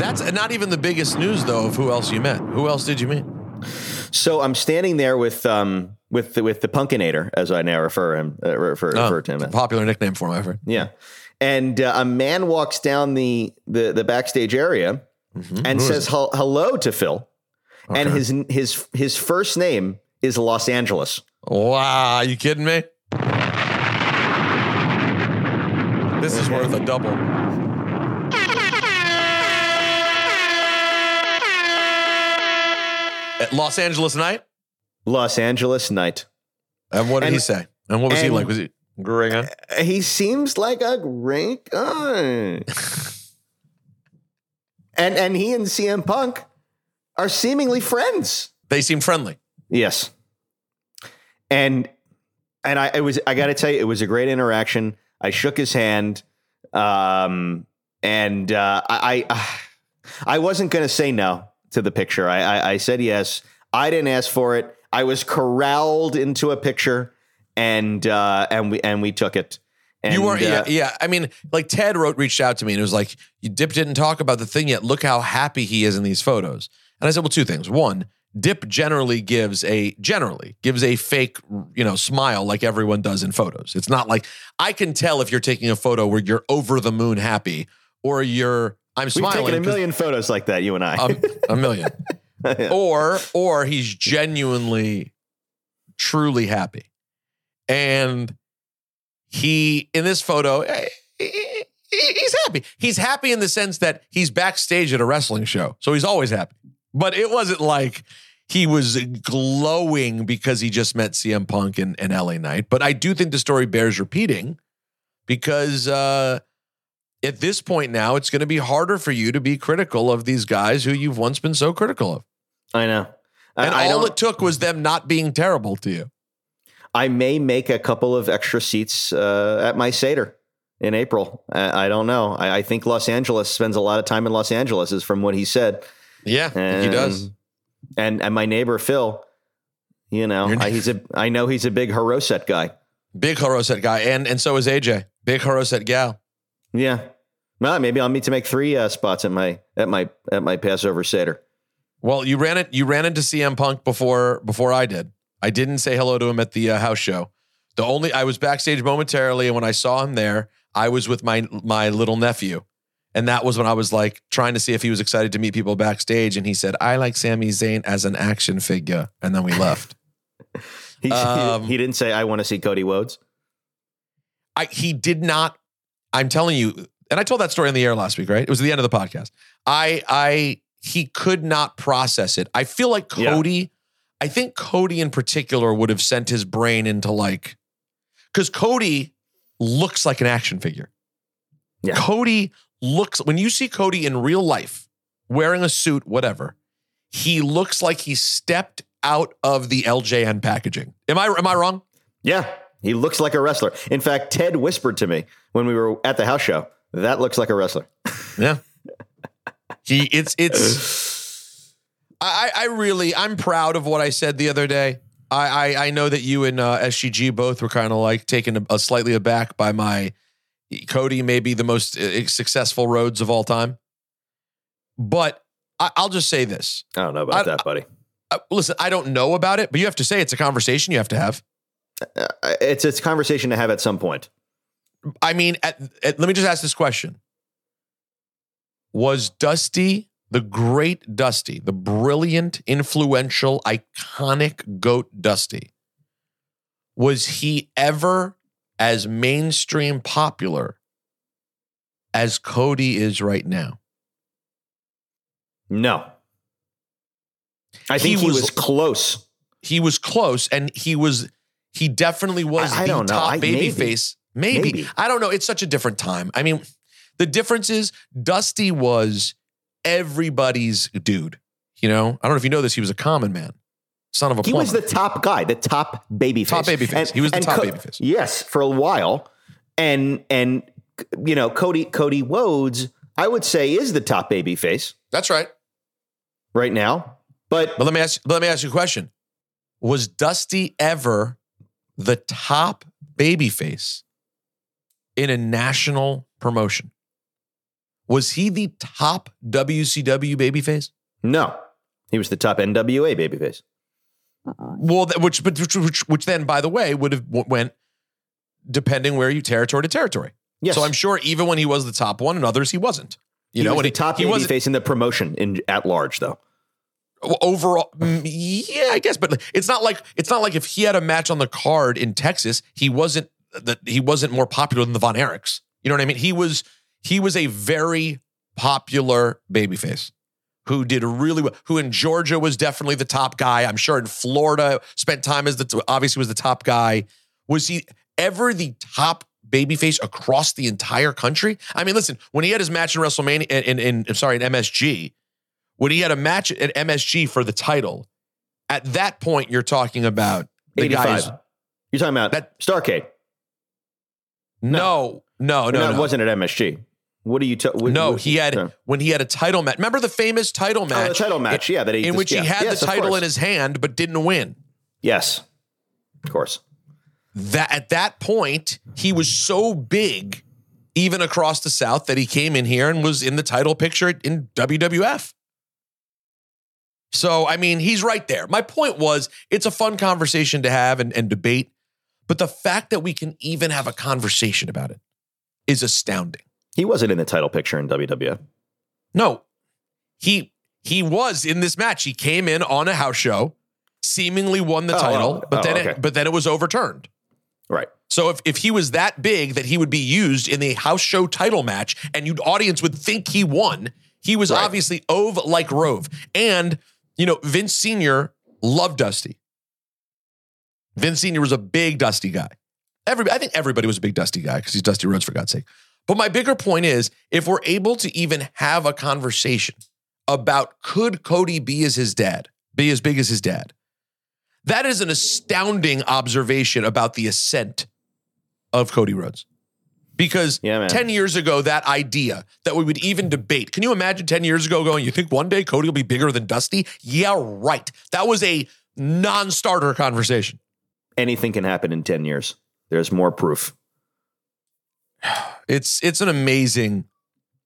that's not even the biggest news though of who else you met. Who else did you meet? so I'm standing there with um with the, with the Punkinator as I now refer him uh, refer, Oh, refer to him. popular nickname for him, I've heard. Yeah. And uh, a man walks down the the, the backstage area and Who says hel- hello to Phil. And his his his first name is Los Angeles. Wow, are you kidding me? This is worth a double. At Los Angeles night. Los Angeles Night. And what did he say? And what was he like? Was he great guy? He seems like a great guy. and and he and CM Punk are seemingly friends. They seem friendly. Yes. And and I it was I got to tell you it was a great interaction. I shook his hand um and uh I I, I wasn't going to say no to the picture. I, I I said yes. I didn't ask for it. I was corralled into a picture and uh and we and we took it. And, you weren't, yeah, uh, yeah. I mean, like Ted wrote, reached out to me and it was like, "You Dip didn't talk about the thing yet. Look how happy he is in these photos." And I said, "Well, two things. One, Dip generally gives a generally gives a fake, you know, smile like everyone does in photos. It's not like I can tell if you're taking a photo where you're over the moon happy or you're I'm We've smiling taken a million photos like that, you and I. a, a million. or or he's genuinely truly happy and he in this photo eh, he- he- he's happy he's happy in the sense that he's backstage at a wrestling show so he's always happy but it wasn't like he was glowing because he just met CM Punk and, and LA Knight. But I do think the story bears repeating because uh, at this point now, it's going to be harder for you to be critical of these guys who you've once been so critical of. I know. I, And I all it took was them not being terrible to you. I may make a couple of extra seats uh, at my Seder in April. I, I don't know. I, I think Los Angeles spends a lot of time in Los Angeles, is from what he said. Yeah, and, he does. And and my neighbor Phil, you know, I, he's a I know he's a big Haroset guy. Big Haroset guy. And and so is AJ. Big Haroset gal. Yeah. Well, maybe I'll meet to make three uh, spots at my at my at my Passover Seder. Well, you ran it. You ran into CM Punk before before I did. I didn't say hello to him at the uh, house show. The only I was backstage momentarily, and when I saw him there, I was with my my little nephew, and that was when I was like trying to see if he was excited to meet people backstage, and he said, "I like Sami Zayn as an action figure," and then we left. He, Um, he didn't say, I want to see Cody Rhodes. I he did not. I'm telling you, and I told that story on the air last week, right? It was the end of the podcast. I I he could not process it. I feel like Yeah. Cody. I think Cody in particular would have sent his brain into like, because Cody looks like an action figure. Yeah. Cody looks when you see Cody in real life wearing a suit, whatever. He looks like he stepped out of the LJN packaging. Am I am I wrong? Yeah, he looks like a wrestler. In fact, Ted whispered to me when we were at the house show, that looks like a wrestler. Yeah. He it's it's I I really I'm proud of what I said the other day. I I, I know that you and uh, SGG both were kind of like taken a, a slightly aback by my Cody may be the most uh, successful Rhodes of all time. But I, I'll just say this. I don't know about I- that, buddy. Uh, listen, I don't know about it, but you have to say it's a conversation you have to have. Uh, It's it's a conversation to have at some point. I mean, at, at- let me just ask this question: Was Dusty the great Dusty, the brilliant, influential, iconic goat Dusty? Was he ever as mainstream popular as Cody is right now? No. I think he was, was- close. He was close, and he was. He definitely was I- I the top I- baby maybe. Maybe. I don't know. It's such a different time. I mean, the difference is Dusty was everybody's dude. You know, I don't know if you know this. He was a common man, son of a He plumber. was the top guy, the top baby face. Top babyface. He was the top Co- babyface. Yes, for a while. And and you know, Cody Cody Rhodes, I would say is the top baby face That's right. right now. But But let me ask. But let me ask you a question: Was Dusty ever the top babyface in a national promotion? Was he the top WCW babyface? no, he was the top NWA babyface. Well, which, but which, which, which then, by the way, would have went depending where you territory to territory. Yes. So I'm sure even when he was the top one and others, he wasn't. You he know, was when the he, top he wasn't face the promotion in at large, though. overall. mm, Yeah, I guess, but it's not like it's not like if he had a match on the card in Texas, he wasn't that he wasn't more popular than the Von Erichs. You know what I mean? He was he was a very popular babyface who did really well. Who in Georgia was definitely the top guy. I'm sure in Florida spent time as the obviously was the top guy. Was he ever the top babyface across the entire country? I mean, listen, when he had his match in WrestleMania in, in, in sorry in MSG, when he had a match at MSG for the title, at that point you're talking about the guys. 85. You're talking about That- Starcade. No, no, no, no, no. it wasn't at MSG. What do you? what- no, what- he had no. when he had a title match. Remember the famous title match? Oh, the title match. yeah, that he in which yeah. he had Yes, the title in his hand but didn't win. Yes, of course. That at that point he was so big, even across the South, that he came in here and was in the title picture in WWF. So I mean, he's right there. My point was, it's a fun conversation to have and, and debate, but the fact that we can even have a conversation about it is astounding. He wasn't in the title picture in WWF. No, he he was in this match. He came in on a house show, seemingly won the Oh, title, oh, but oh, then okay. it, but then it was overturned. Right. So if if he was that big that he would be used in the house show title match, and you'd audience would think he won, he was Right. obviously ove like Rove. And you know, Vince Senior loved Dusty. Vince Senior was a big Dusty guy. Everybody, I think everybody was a big Dusty guy because he's Dusty Rhodes for God's sake. But my bigger point is, if we're able to even have a conversation about could Cody be as his dad, be as big as his dad, that is an astounding observation about the ascent of Cody Rhodes. Because Yeah, 10 years ago, that idea that we would even debate, can you imagine 10 years ago going, you think one day Cody will be bigger than Dusty? Yeah, right. That was a non starter conversation. Anything can happen in ten years. There's more proof. It's it's an amazing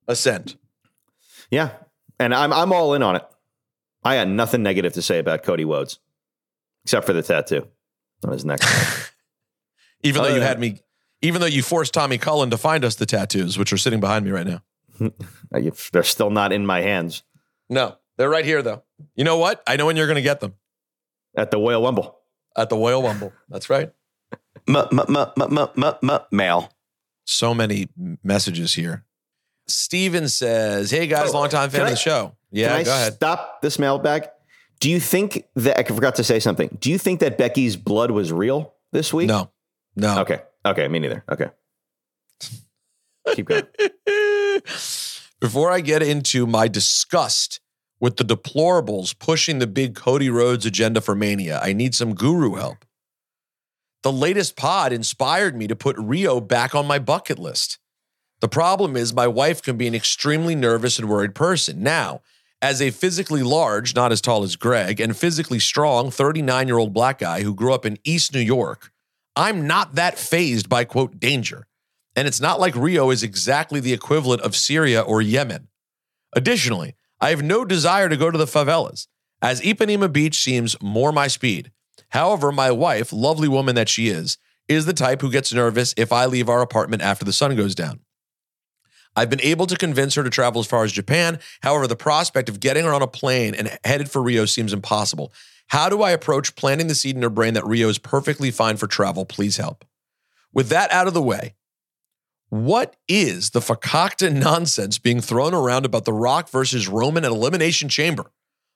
ascent. Yeah, and I'm I'm all in on it. I had nothing negative to say about Cody Rhodes, except for the tattoo on his neck. Even Oh, though you had me, even though you forced Tommy Cullen to find us the tattoos, which are sitting behind me right now. They're still not in my hands No, they're right here though. You know what? I know when you're going to get them at the Whale Rumble. At the Royal Rumble. That's right. M- m- m- m- m- m- m- mail. So many messages here. Steven says, "Hey guys, Oh, longtime fan can of the show. Yeah, Can I go ahead. stop this mailbag? Do you think that I forgot to say something? Do you think that Becky's blood was real this week? No, no. Okay. Okay. Me neither. Okay. Keep going. Before I get into my disgust with the deplorables pushing the big Cody Rhodes agenda for Mania, I need some guru help. The latest pod inspired me to put Rio back on my bucket list. The problem is, my wife can be an extremely nervous and worried person. Now, as a physically large, not as tall as Greg, and physically strong 39 year old black guy who grew up in East New York, I'm not that phased by quote danger. And it's not like Rio is exactly the equivalent of Syria or Yemen. Additionally, I have no desire to go to the favelas, as Ipanema Beach seems more my speed. However, my wife, lovely woman that she is, is the type who gets nervous if I leave our apartment after the sun goes down. I've been able to convince her to travel as far as Japan. However, the prospect of getting her on a plane and headed for Rio seems impossible. How do I approach planting the seed in her brain that Rio is perfectly fine for travel? Please help. With that out of the way, what is the fakakta nonsense being thrown around about The Rock versus Roman at Elimination Chamber?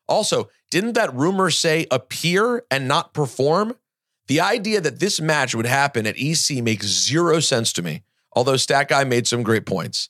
Also, didn't that rumor say appear and not perform? The idea that this match would happen at EC makes zero sense to me, although Stat Guy made some great points.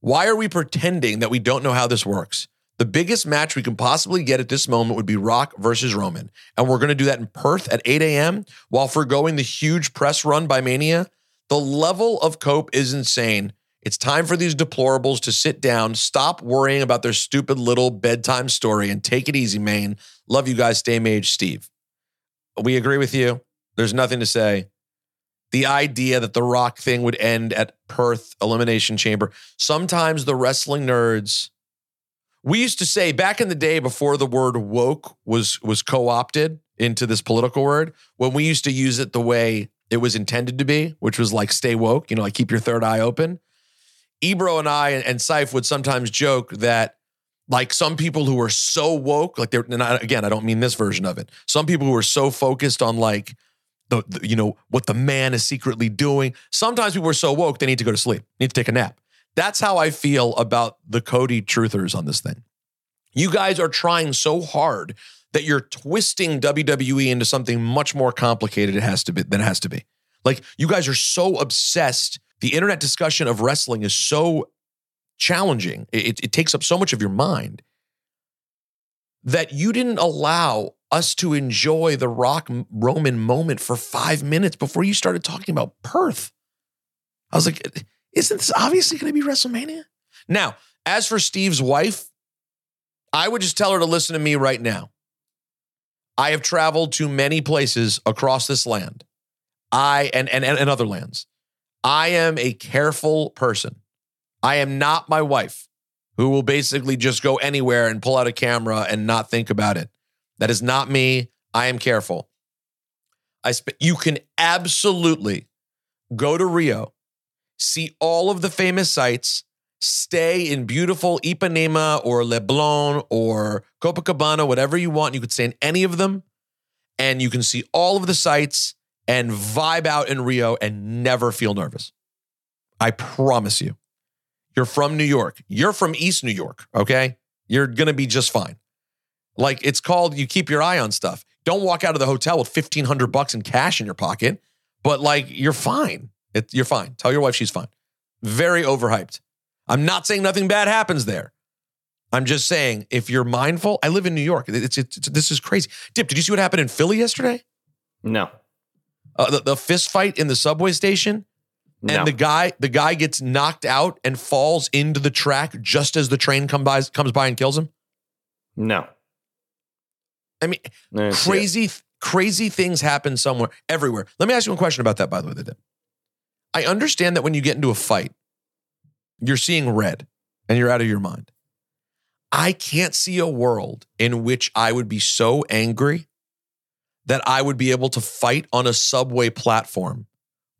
Why are we pretending that we don't know how this works? The biggest match we can possibly get at this moment would be Rock versus Roman. And we're going to do that in Perth at 8 a.m. while foregoing the huge press run by Mania. The level of cope is insane. It's time for these deplorables to sit down, stop worrying about their stupid little bedtime story, and take it easy, Maine. Love you guys. Stay maj, Steve. We agree with you. There's nothing to say. The idea that the Rock thing would end at Perth Elimination Chamber. Sometimes the wrestling nerds. We used to say back in the day before the word woke was was co-opted into this political word, when we used to use it the way it was intended to be, which was like stay woke, you know, like keep your third eye open. Ebro and I and, and Seif would sometimes joke that like some people who are so woke, like they're and I, again, I don't mean this version of it. Some people who are so focused on like the, the you know what the man is secretly doing. Sometimes people are so woke they need to go to sleep, need to take a nap. That's how I feel about the Cody truthers on this thing. You guys are trying so hard that you're twisting WWE into something much more complicated it has to be than it has to be. Like you guys are so obsessed. The internet discussion of wrestling is so challenging. It, it- takes up so much of your mind that you didn't allow us to enjoy the Rock Roman moment for five minutes before you started talking about Perth. I was like, isn't this obviously going to be WrestleMania? Now, as for Steve's wife, I would just tell her to listen to me right now. I have traveled to many places across this land. I and and and other lands. I am a careful person. I am not my wife who will basically just go anywhere and pull out a camera and not think about it. That is not me. I am careful. I sp- you can absolutely go to Rio, see all of the famous sites, stay in beautiful Ipanema or Leblon or Copacabana, whatever you want. You could stay in any of them and you can see all of the sights and vibe out in Rio and never feel nervous. I promise you. You're from New York. You're from East New York, okay? You're going to be just fine. Like it's called you keep your eye on stuff. Don't walk out of the hotel with 1500 bucks in cash in your pocket, but like you're fine. It, you're fine. Tell your wife she's fine. Very overhyped. I'm not saying nothing bad happens there. I'm just saying if you're mindful, I live in New York. It's, it's, it's- this is crazy. Dip, did you see what happened in Philly yesterday? No. Uh, the, the fist fight in the subway station? No. And the guy, the guy gets knocked out and falls into the track just as the train come by, comes by and kills him. No. I mean, I didn't it. crazy, crazy things happen somewhere, everywhere. Let me ask you one question about that, by the way, Dip. I understand that when you get into a fight, you're seeing red and you're out of your mind. I can't see a world in which I would be so angry that I would be able to fight on a subway platform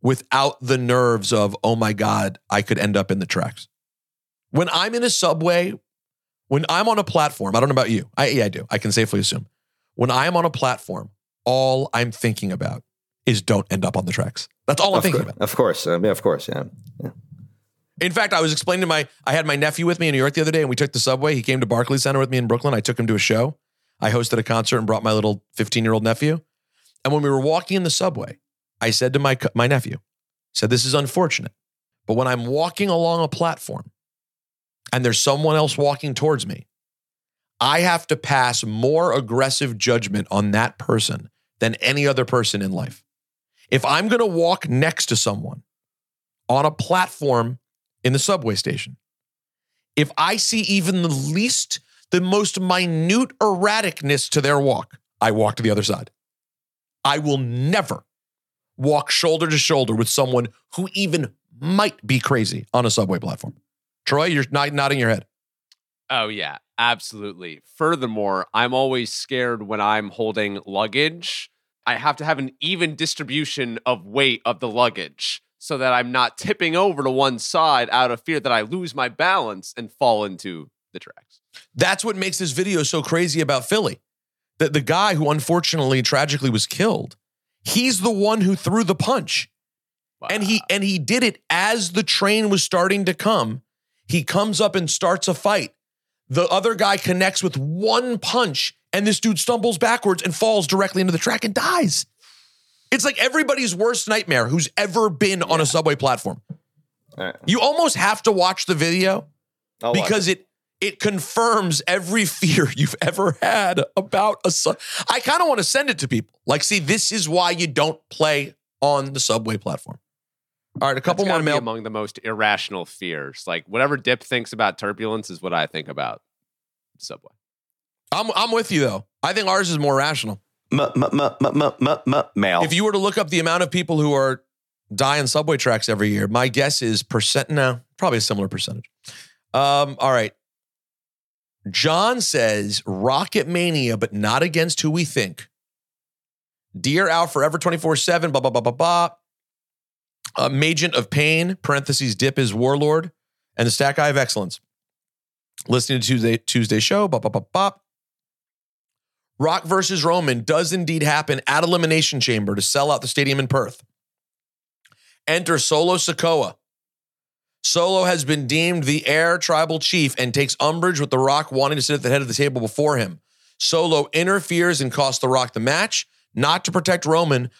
without the nerves of, oh my God, I could end up in the tracks. When I'm in a subway, when I'm on a platform, I don't know about you. I, yeah, I do. I can safely assume. When I am on a platform, all I'm thinking about is don't end up on the tracks. That's all I'm of, thinking cour- about. of course. Um, yeah, of course. Yeah. yeah. In fact, I was explaining to my, I had my nephew with me in New York the other day and we took the subway. He came to Barclays Center with me in Brooklyn. I took him to a show. I hosted a concert and brought my little 15 year old nephew. And when we were walking in the subway, I said to my, my nephew, said, this is unfortunate. But when I'm walking along a platform and there's someone else walking towards me, I have to pass more aggressive judgment on that person than any other person in life. If I'm going to walk next to someone on a platform in the subway station, if I see even the least, the most minute erraticness to their walk, I walk to the other side. I will never walk shoulder to shoulder with someone who even might be crazy on a subway platform. Troy, you're nod- nodding your head. Oh yeah, absolutely. Furthermore, I'm always scared when I'm holding luggage. I have to have an even distribution of weight of the luggage so that I'm not tipping over to one side out of fear that I lose my balance and fall into the tracks. That's what makes this video so crazy about Philly. That the guy who unfortunately tragically was killed, he's the one who threw the punch. And he and he did it as the train was starting to come. He comes up and starts a fight. The other guy connects with one punch and this dude stumbles backwards and falls directly into the track and dies. It's like everybody's worst nightmare who's ever been on a subway platform. You almost have to watch the video I'll because it. it confirms every fear you've ever had about a sub. I kind of want to send it to people. Like, see, this is why you don't play on the subway platform. All right, a couple That's more gotta be mail. among the most irrational fears. Like whatever Dip thinks about turbulence is what I think about subway. I'm I'm with you though. I think ours is more rational. Mail. If you were to look up the amount of people who are dying subway tracks every year, my guess is percent. No, probably a similar percentage. Um, all right. John says Rocket Mania, but not against who we think. Dear out forever 24 7, blah, blah, blah, blah, blah. Uh, Magent of Pain, parentheses, Dip is Warlord, and the Stack Eye of Excellence. Listening to Tuesday, Tuesday show, blah, blah, blah, blah. Rock versus Roman does indeed happen at Elimination Chamber to sell out the stadium in Perth. Enter Solo Sikoa. Solo has been deemed the heir tribal chief and takes umbrage with The Rock wanting to sit at the head of the table before him. Solo interferes and costs The Rock the match, not to protect Roman,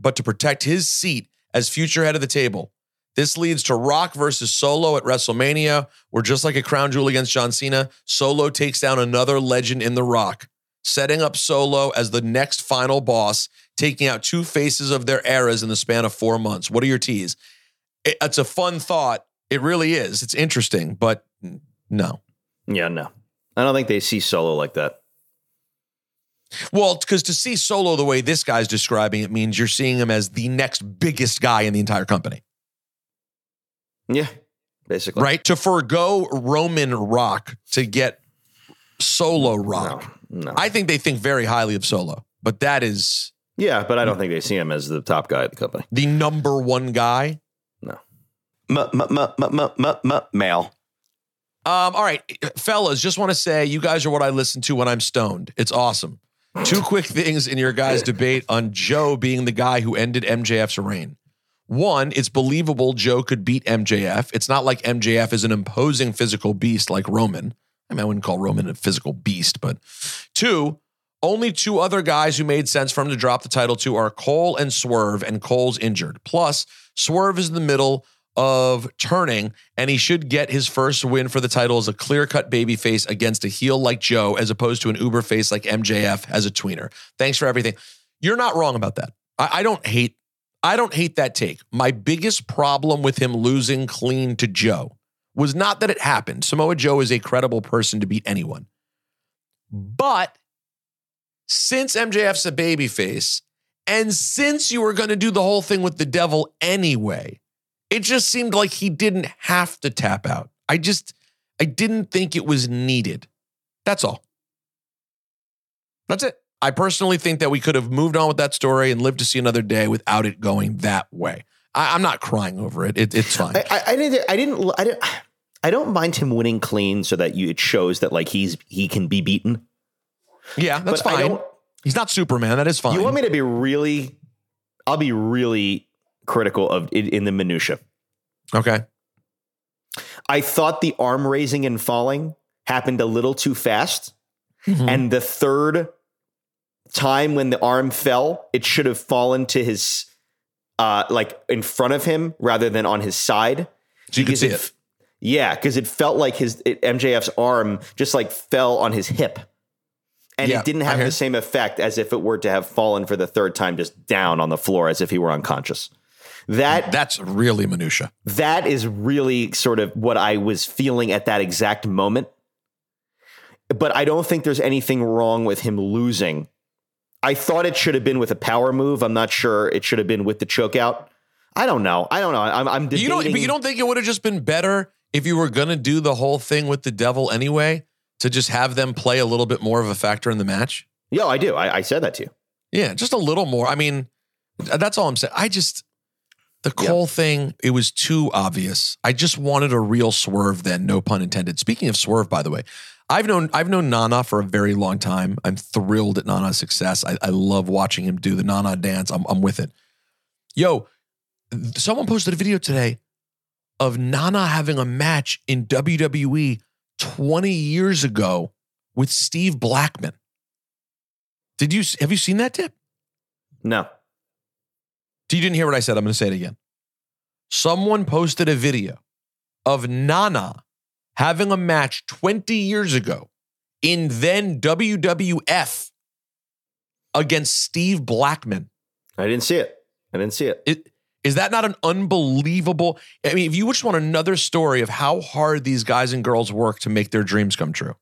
but to protect his seat as future head of the table. This leads to Rock versus Solo at WrestleMania, where just like a crown jewel against John Cena, Solo takes down another legend in The Rock, setting up Solo as the next final boss, taking out two faces of their eras in the span of four months. What are your teas? It- it's a fun thought. It really is. It's interesting, but no. Yeah, no. I don't think they see Solo like that. Well, because to see Solo the way this guy's describing it means you're seeing him as the next biggest guy in the entire company. Yeah, basically. Right? To forego Roman Rock to get Solo Rock. No. I think they think very highly of Solo, but that is Yeah, but I don't think they see him as the top guy at the company. the number one guy. No. Mail. Um, all right, fellas, just want to say you guys are what I listen to when I'm stoned. It's awesome. Two quick things in your guys' debate on Joe being the guy who ended MJF's reign. One, it's believable Joe could beat MJF. It's not like MJF is an imposing physical beast like Roman. I mean, I wouldn't call Roman a physical beast, but two, only two other guys who made sense for him to drop the title to are Cole and Swerve, and Cole's injured. Plus, Swerve is in the middle of turning, and he should get his first win for the title as a clear cut babyface against a heel like Joe, as opposed to an uber face like MJF as a tweener. Thanks for everything. You're not wrong about that. I, I don't hate. I don't hate that take. My biggest problem with him losing clean to Joe was not that it happened. Samoa Joe is a credible person to beat anyone. But since MJF's a babyface, and since you were going to do the whole thing with the devil anyway, it just seemed like he didn't have to tap out. I just, I didn't think it was needed. That's all. That's it. I personally think that we could have moved on with that story and lived to see another day without it going that way. I, I'm not crying over it. it it's fine. I, I, I didn't. I didn't. I didn't. I don't mind him winning clean, so that you it shows that like he's he can be beaten. yeah, that's but fine. He's not Superman. That is fine. You want me to be really? I'll be really critical of it in the minutia. okay. I thought the arm raising and falling happened a little too fast. Mhm. And the third time when the arm fell, it should have fallen to his, uh, like in front of him rather than on his side. So you could see it it. Yeah, because it felt like his it, MJF's arm just like fell on his hip. And Yeah, it didn't have the same effect as if it were to have fallen for the third time just down on the floor as if he were unconscious. That That's really minutia. that is really sort of what I was feeling at that exact moment. But I don't think there's anything wrong with him losing. I thought it should have been with a power move. I'm not sure it should have been with the choke out. I don't know. I don't know. I'm, I'm debating. You don't, but you don't think it would have just been better if you were going to do the whole thing with the devil anyway to just have them play a little bit more of a factor in the match? Yeah, I do. I, I said that to you. Yeah, just a little more. I mean, that's all I'm saying. I just the Cole thing, it was too obvious. I just wanted a real swerve then, no pun intended. Speaking of swerve, by the way, I've known I've known Nana for a very long time. I'm thrilled at Nana's success. I, I love watching him do the Nana dance. I'm, I'm with it. Yo, someone posted a video today of Nana having a match in WWE 20 years ago with Steve Blackman. Did you have you seen that Dip? No. You didn't hear what I said. I'm going to say it again. Someone posted a video of Nana having a match 20 years ago in then WWF against Steve Blackman. I didn't see it. I didn't see it. It, is that not an unbelievable? I mean, if you just want another story of how hard these guys and girls work to make their dreams come true.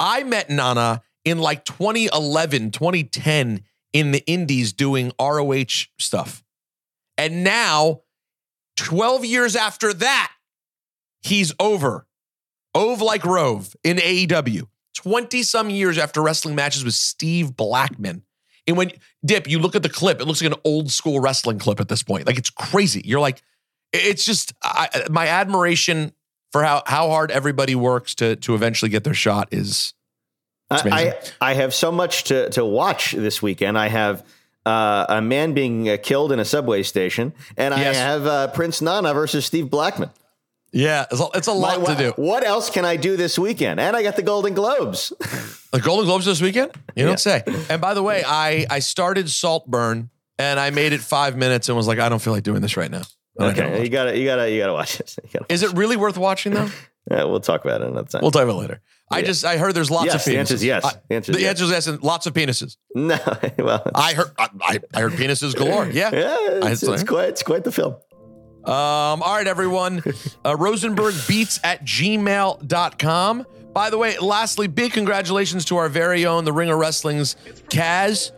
I met Nana in like 2011, 2010 in the Indies doing ROH stuff. And now, 12 years after that, he's over. Ove like Rove in AEW. 20 some years after wrestling matches with Steve Blackman. And when Dip, you look at the clip, it looks like an old school wrestling clip at this point. Like it's crazy. You're like, it's just I, my admiration for how how hard everybody works to to eventually get their shot is. I, amazing. I I have so much to to watch this weekend. I have uh, a man being uh, killed in a subway station, and Yes. I have uh, Prince Nana versus Steve Blackman. Yeah, it's a, it's a lot My- to do. What else can I do this weekend? And I got the Golden Globes. The Golden Globes this weekend? You don't say. And by the way, I I started Saltburn and I made it five minutes and was like, I don't feel like doing this right now. And I don't. okay, you gotta you gotta you gotta watch it. Gotta- Is it really worth watching though? Yeah, we'll talk about it another time. We'll talk about it later. I Yeah. just I heard there's lots Yes, of penises. the answer is yes. I- The answer is the yes. answer is yes, and lots of penises. no, well, I heard I, I, I heard penises galore. Yeah. yeah, it's, I- it's quite it's quite the film. Um, all right, everyone. Uh, Rosenberg beats at gmail.com. By the way, lastly, big congratulations to our very own The Ringer Wrestling's Kaz,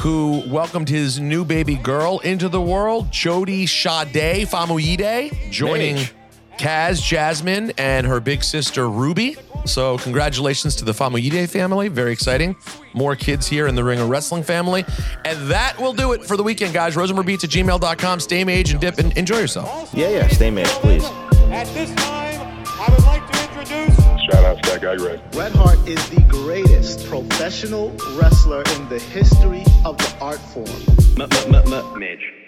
who welcomed his new baby girl into the world, Jody Sade Famuyide, joining Mage. Kaz, Jasmine, and her big sister Ruby. So, congratulations to the Famuyide family. Very exciting. More kids here in the Ringer Wrestling family. And that will do it for the weekend, guys. Rosenbergbeats at gmail.com. Stay maj and dip and enjoy yourself. Yeah, yeah. Stay maj, please. At this time, I would like to introduce Shout out to that guy, Red. Bret Hart is the greatest professional wrestler in the history of the art form. Midge.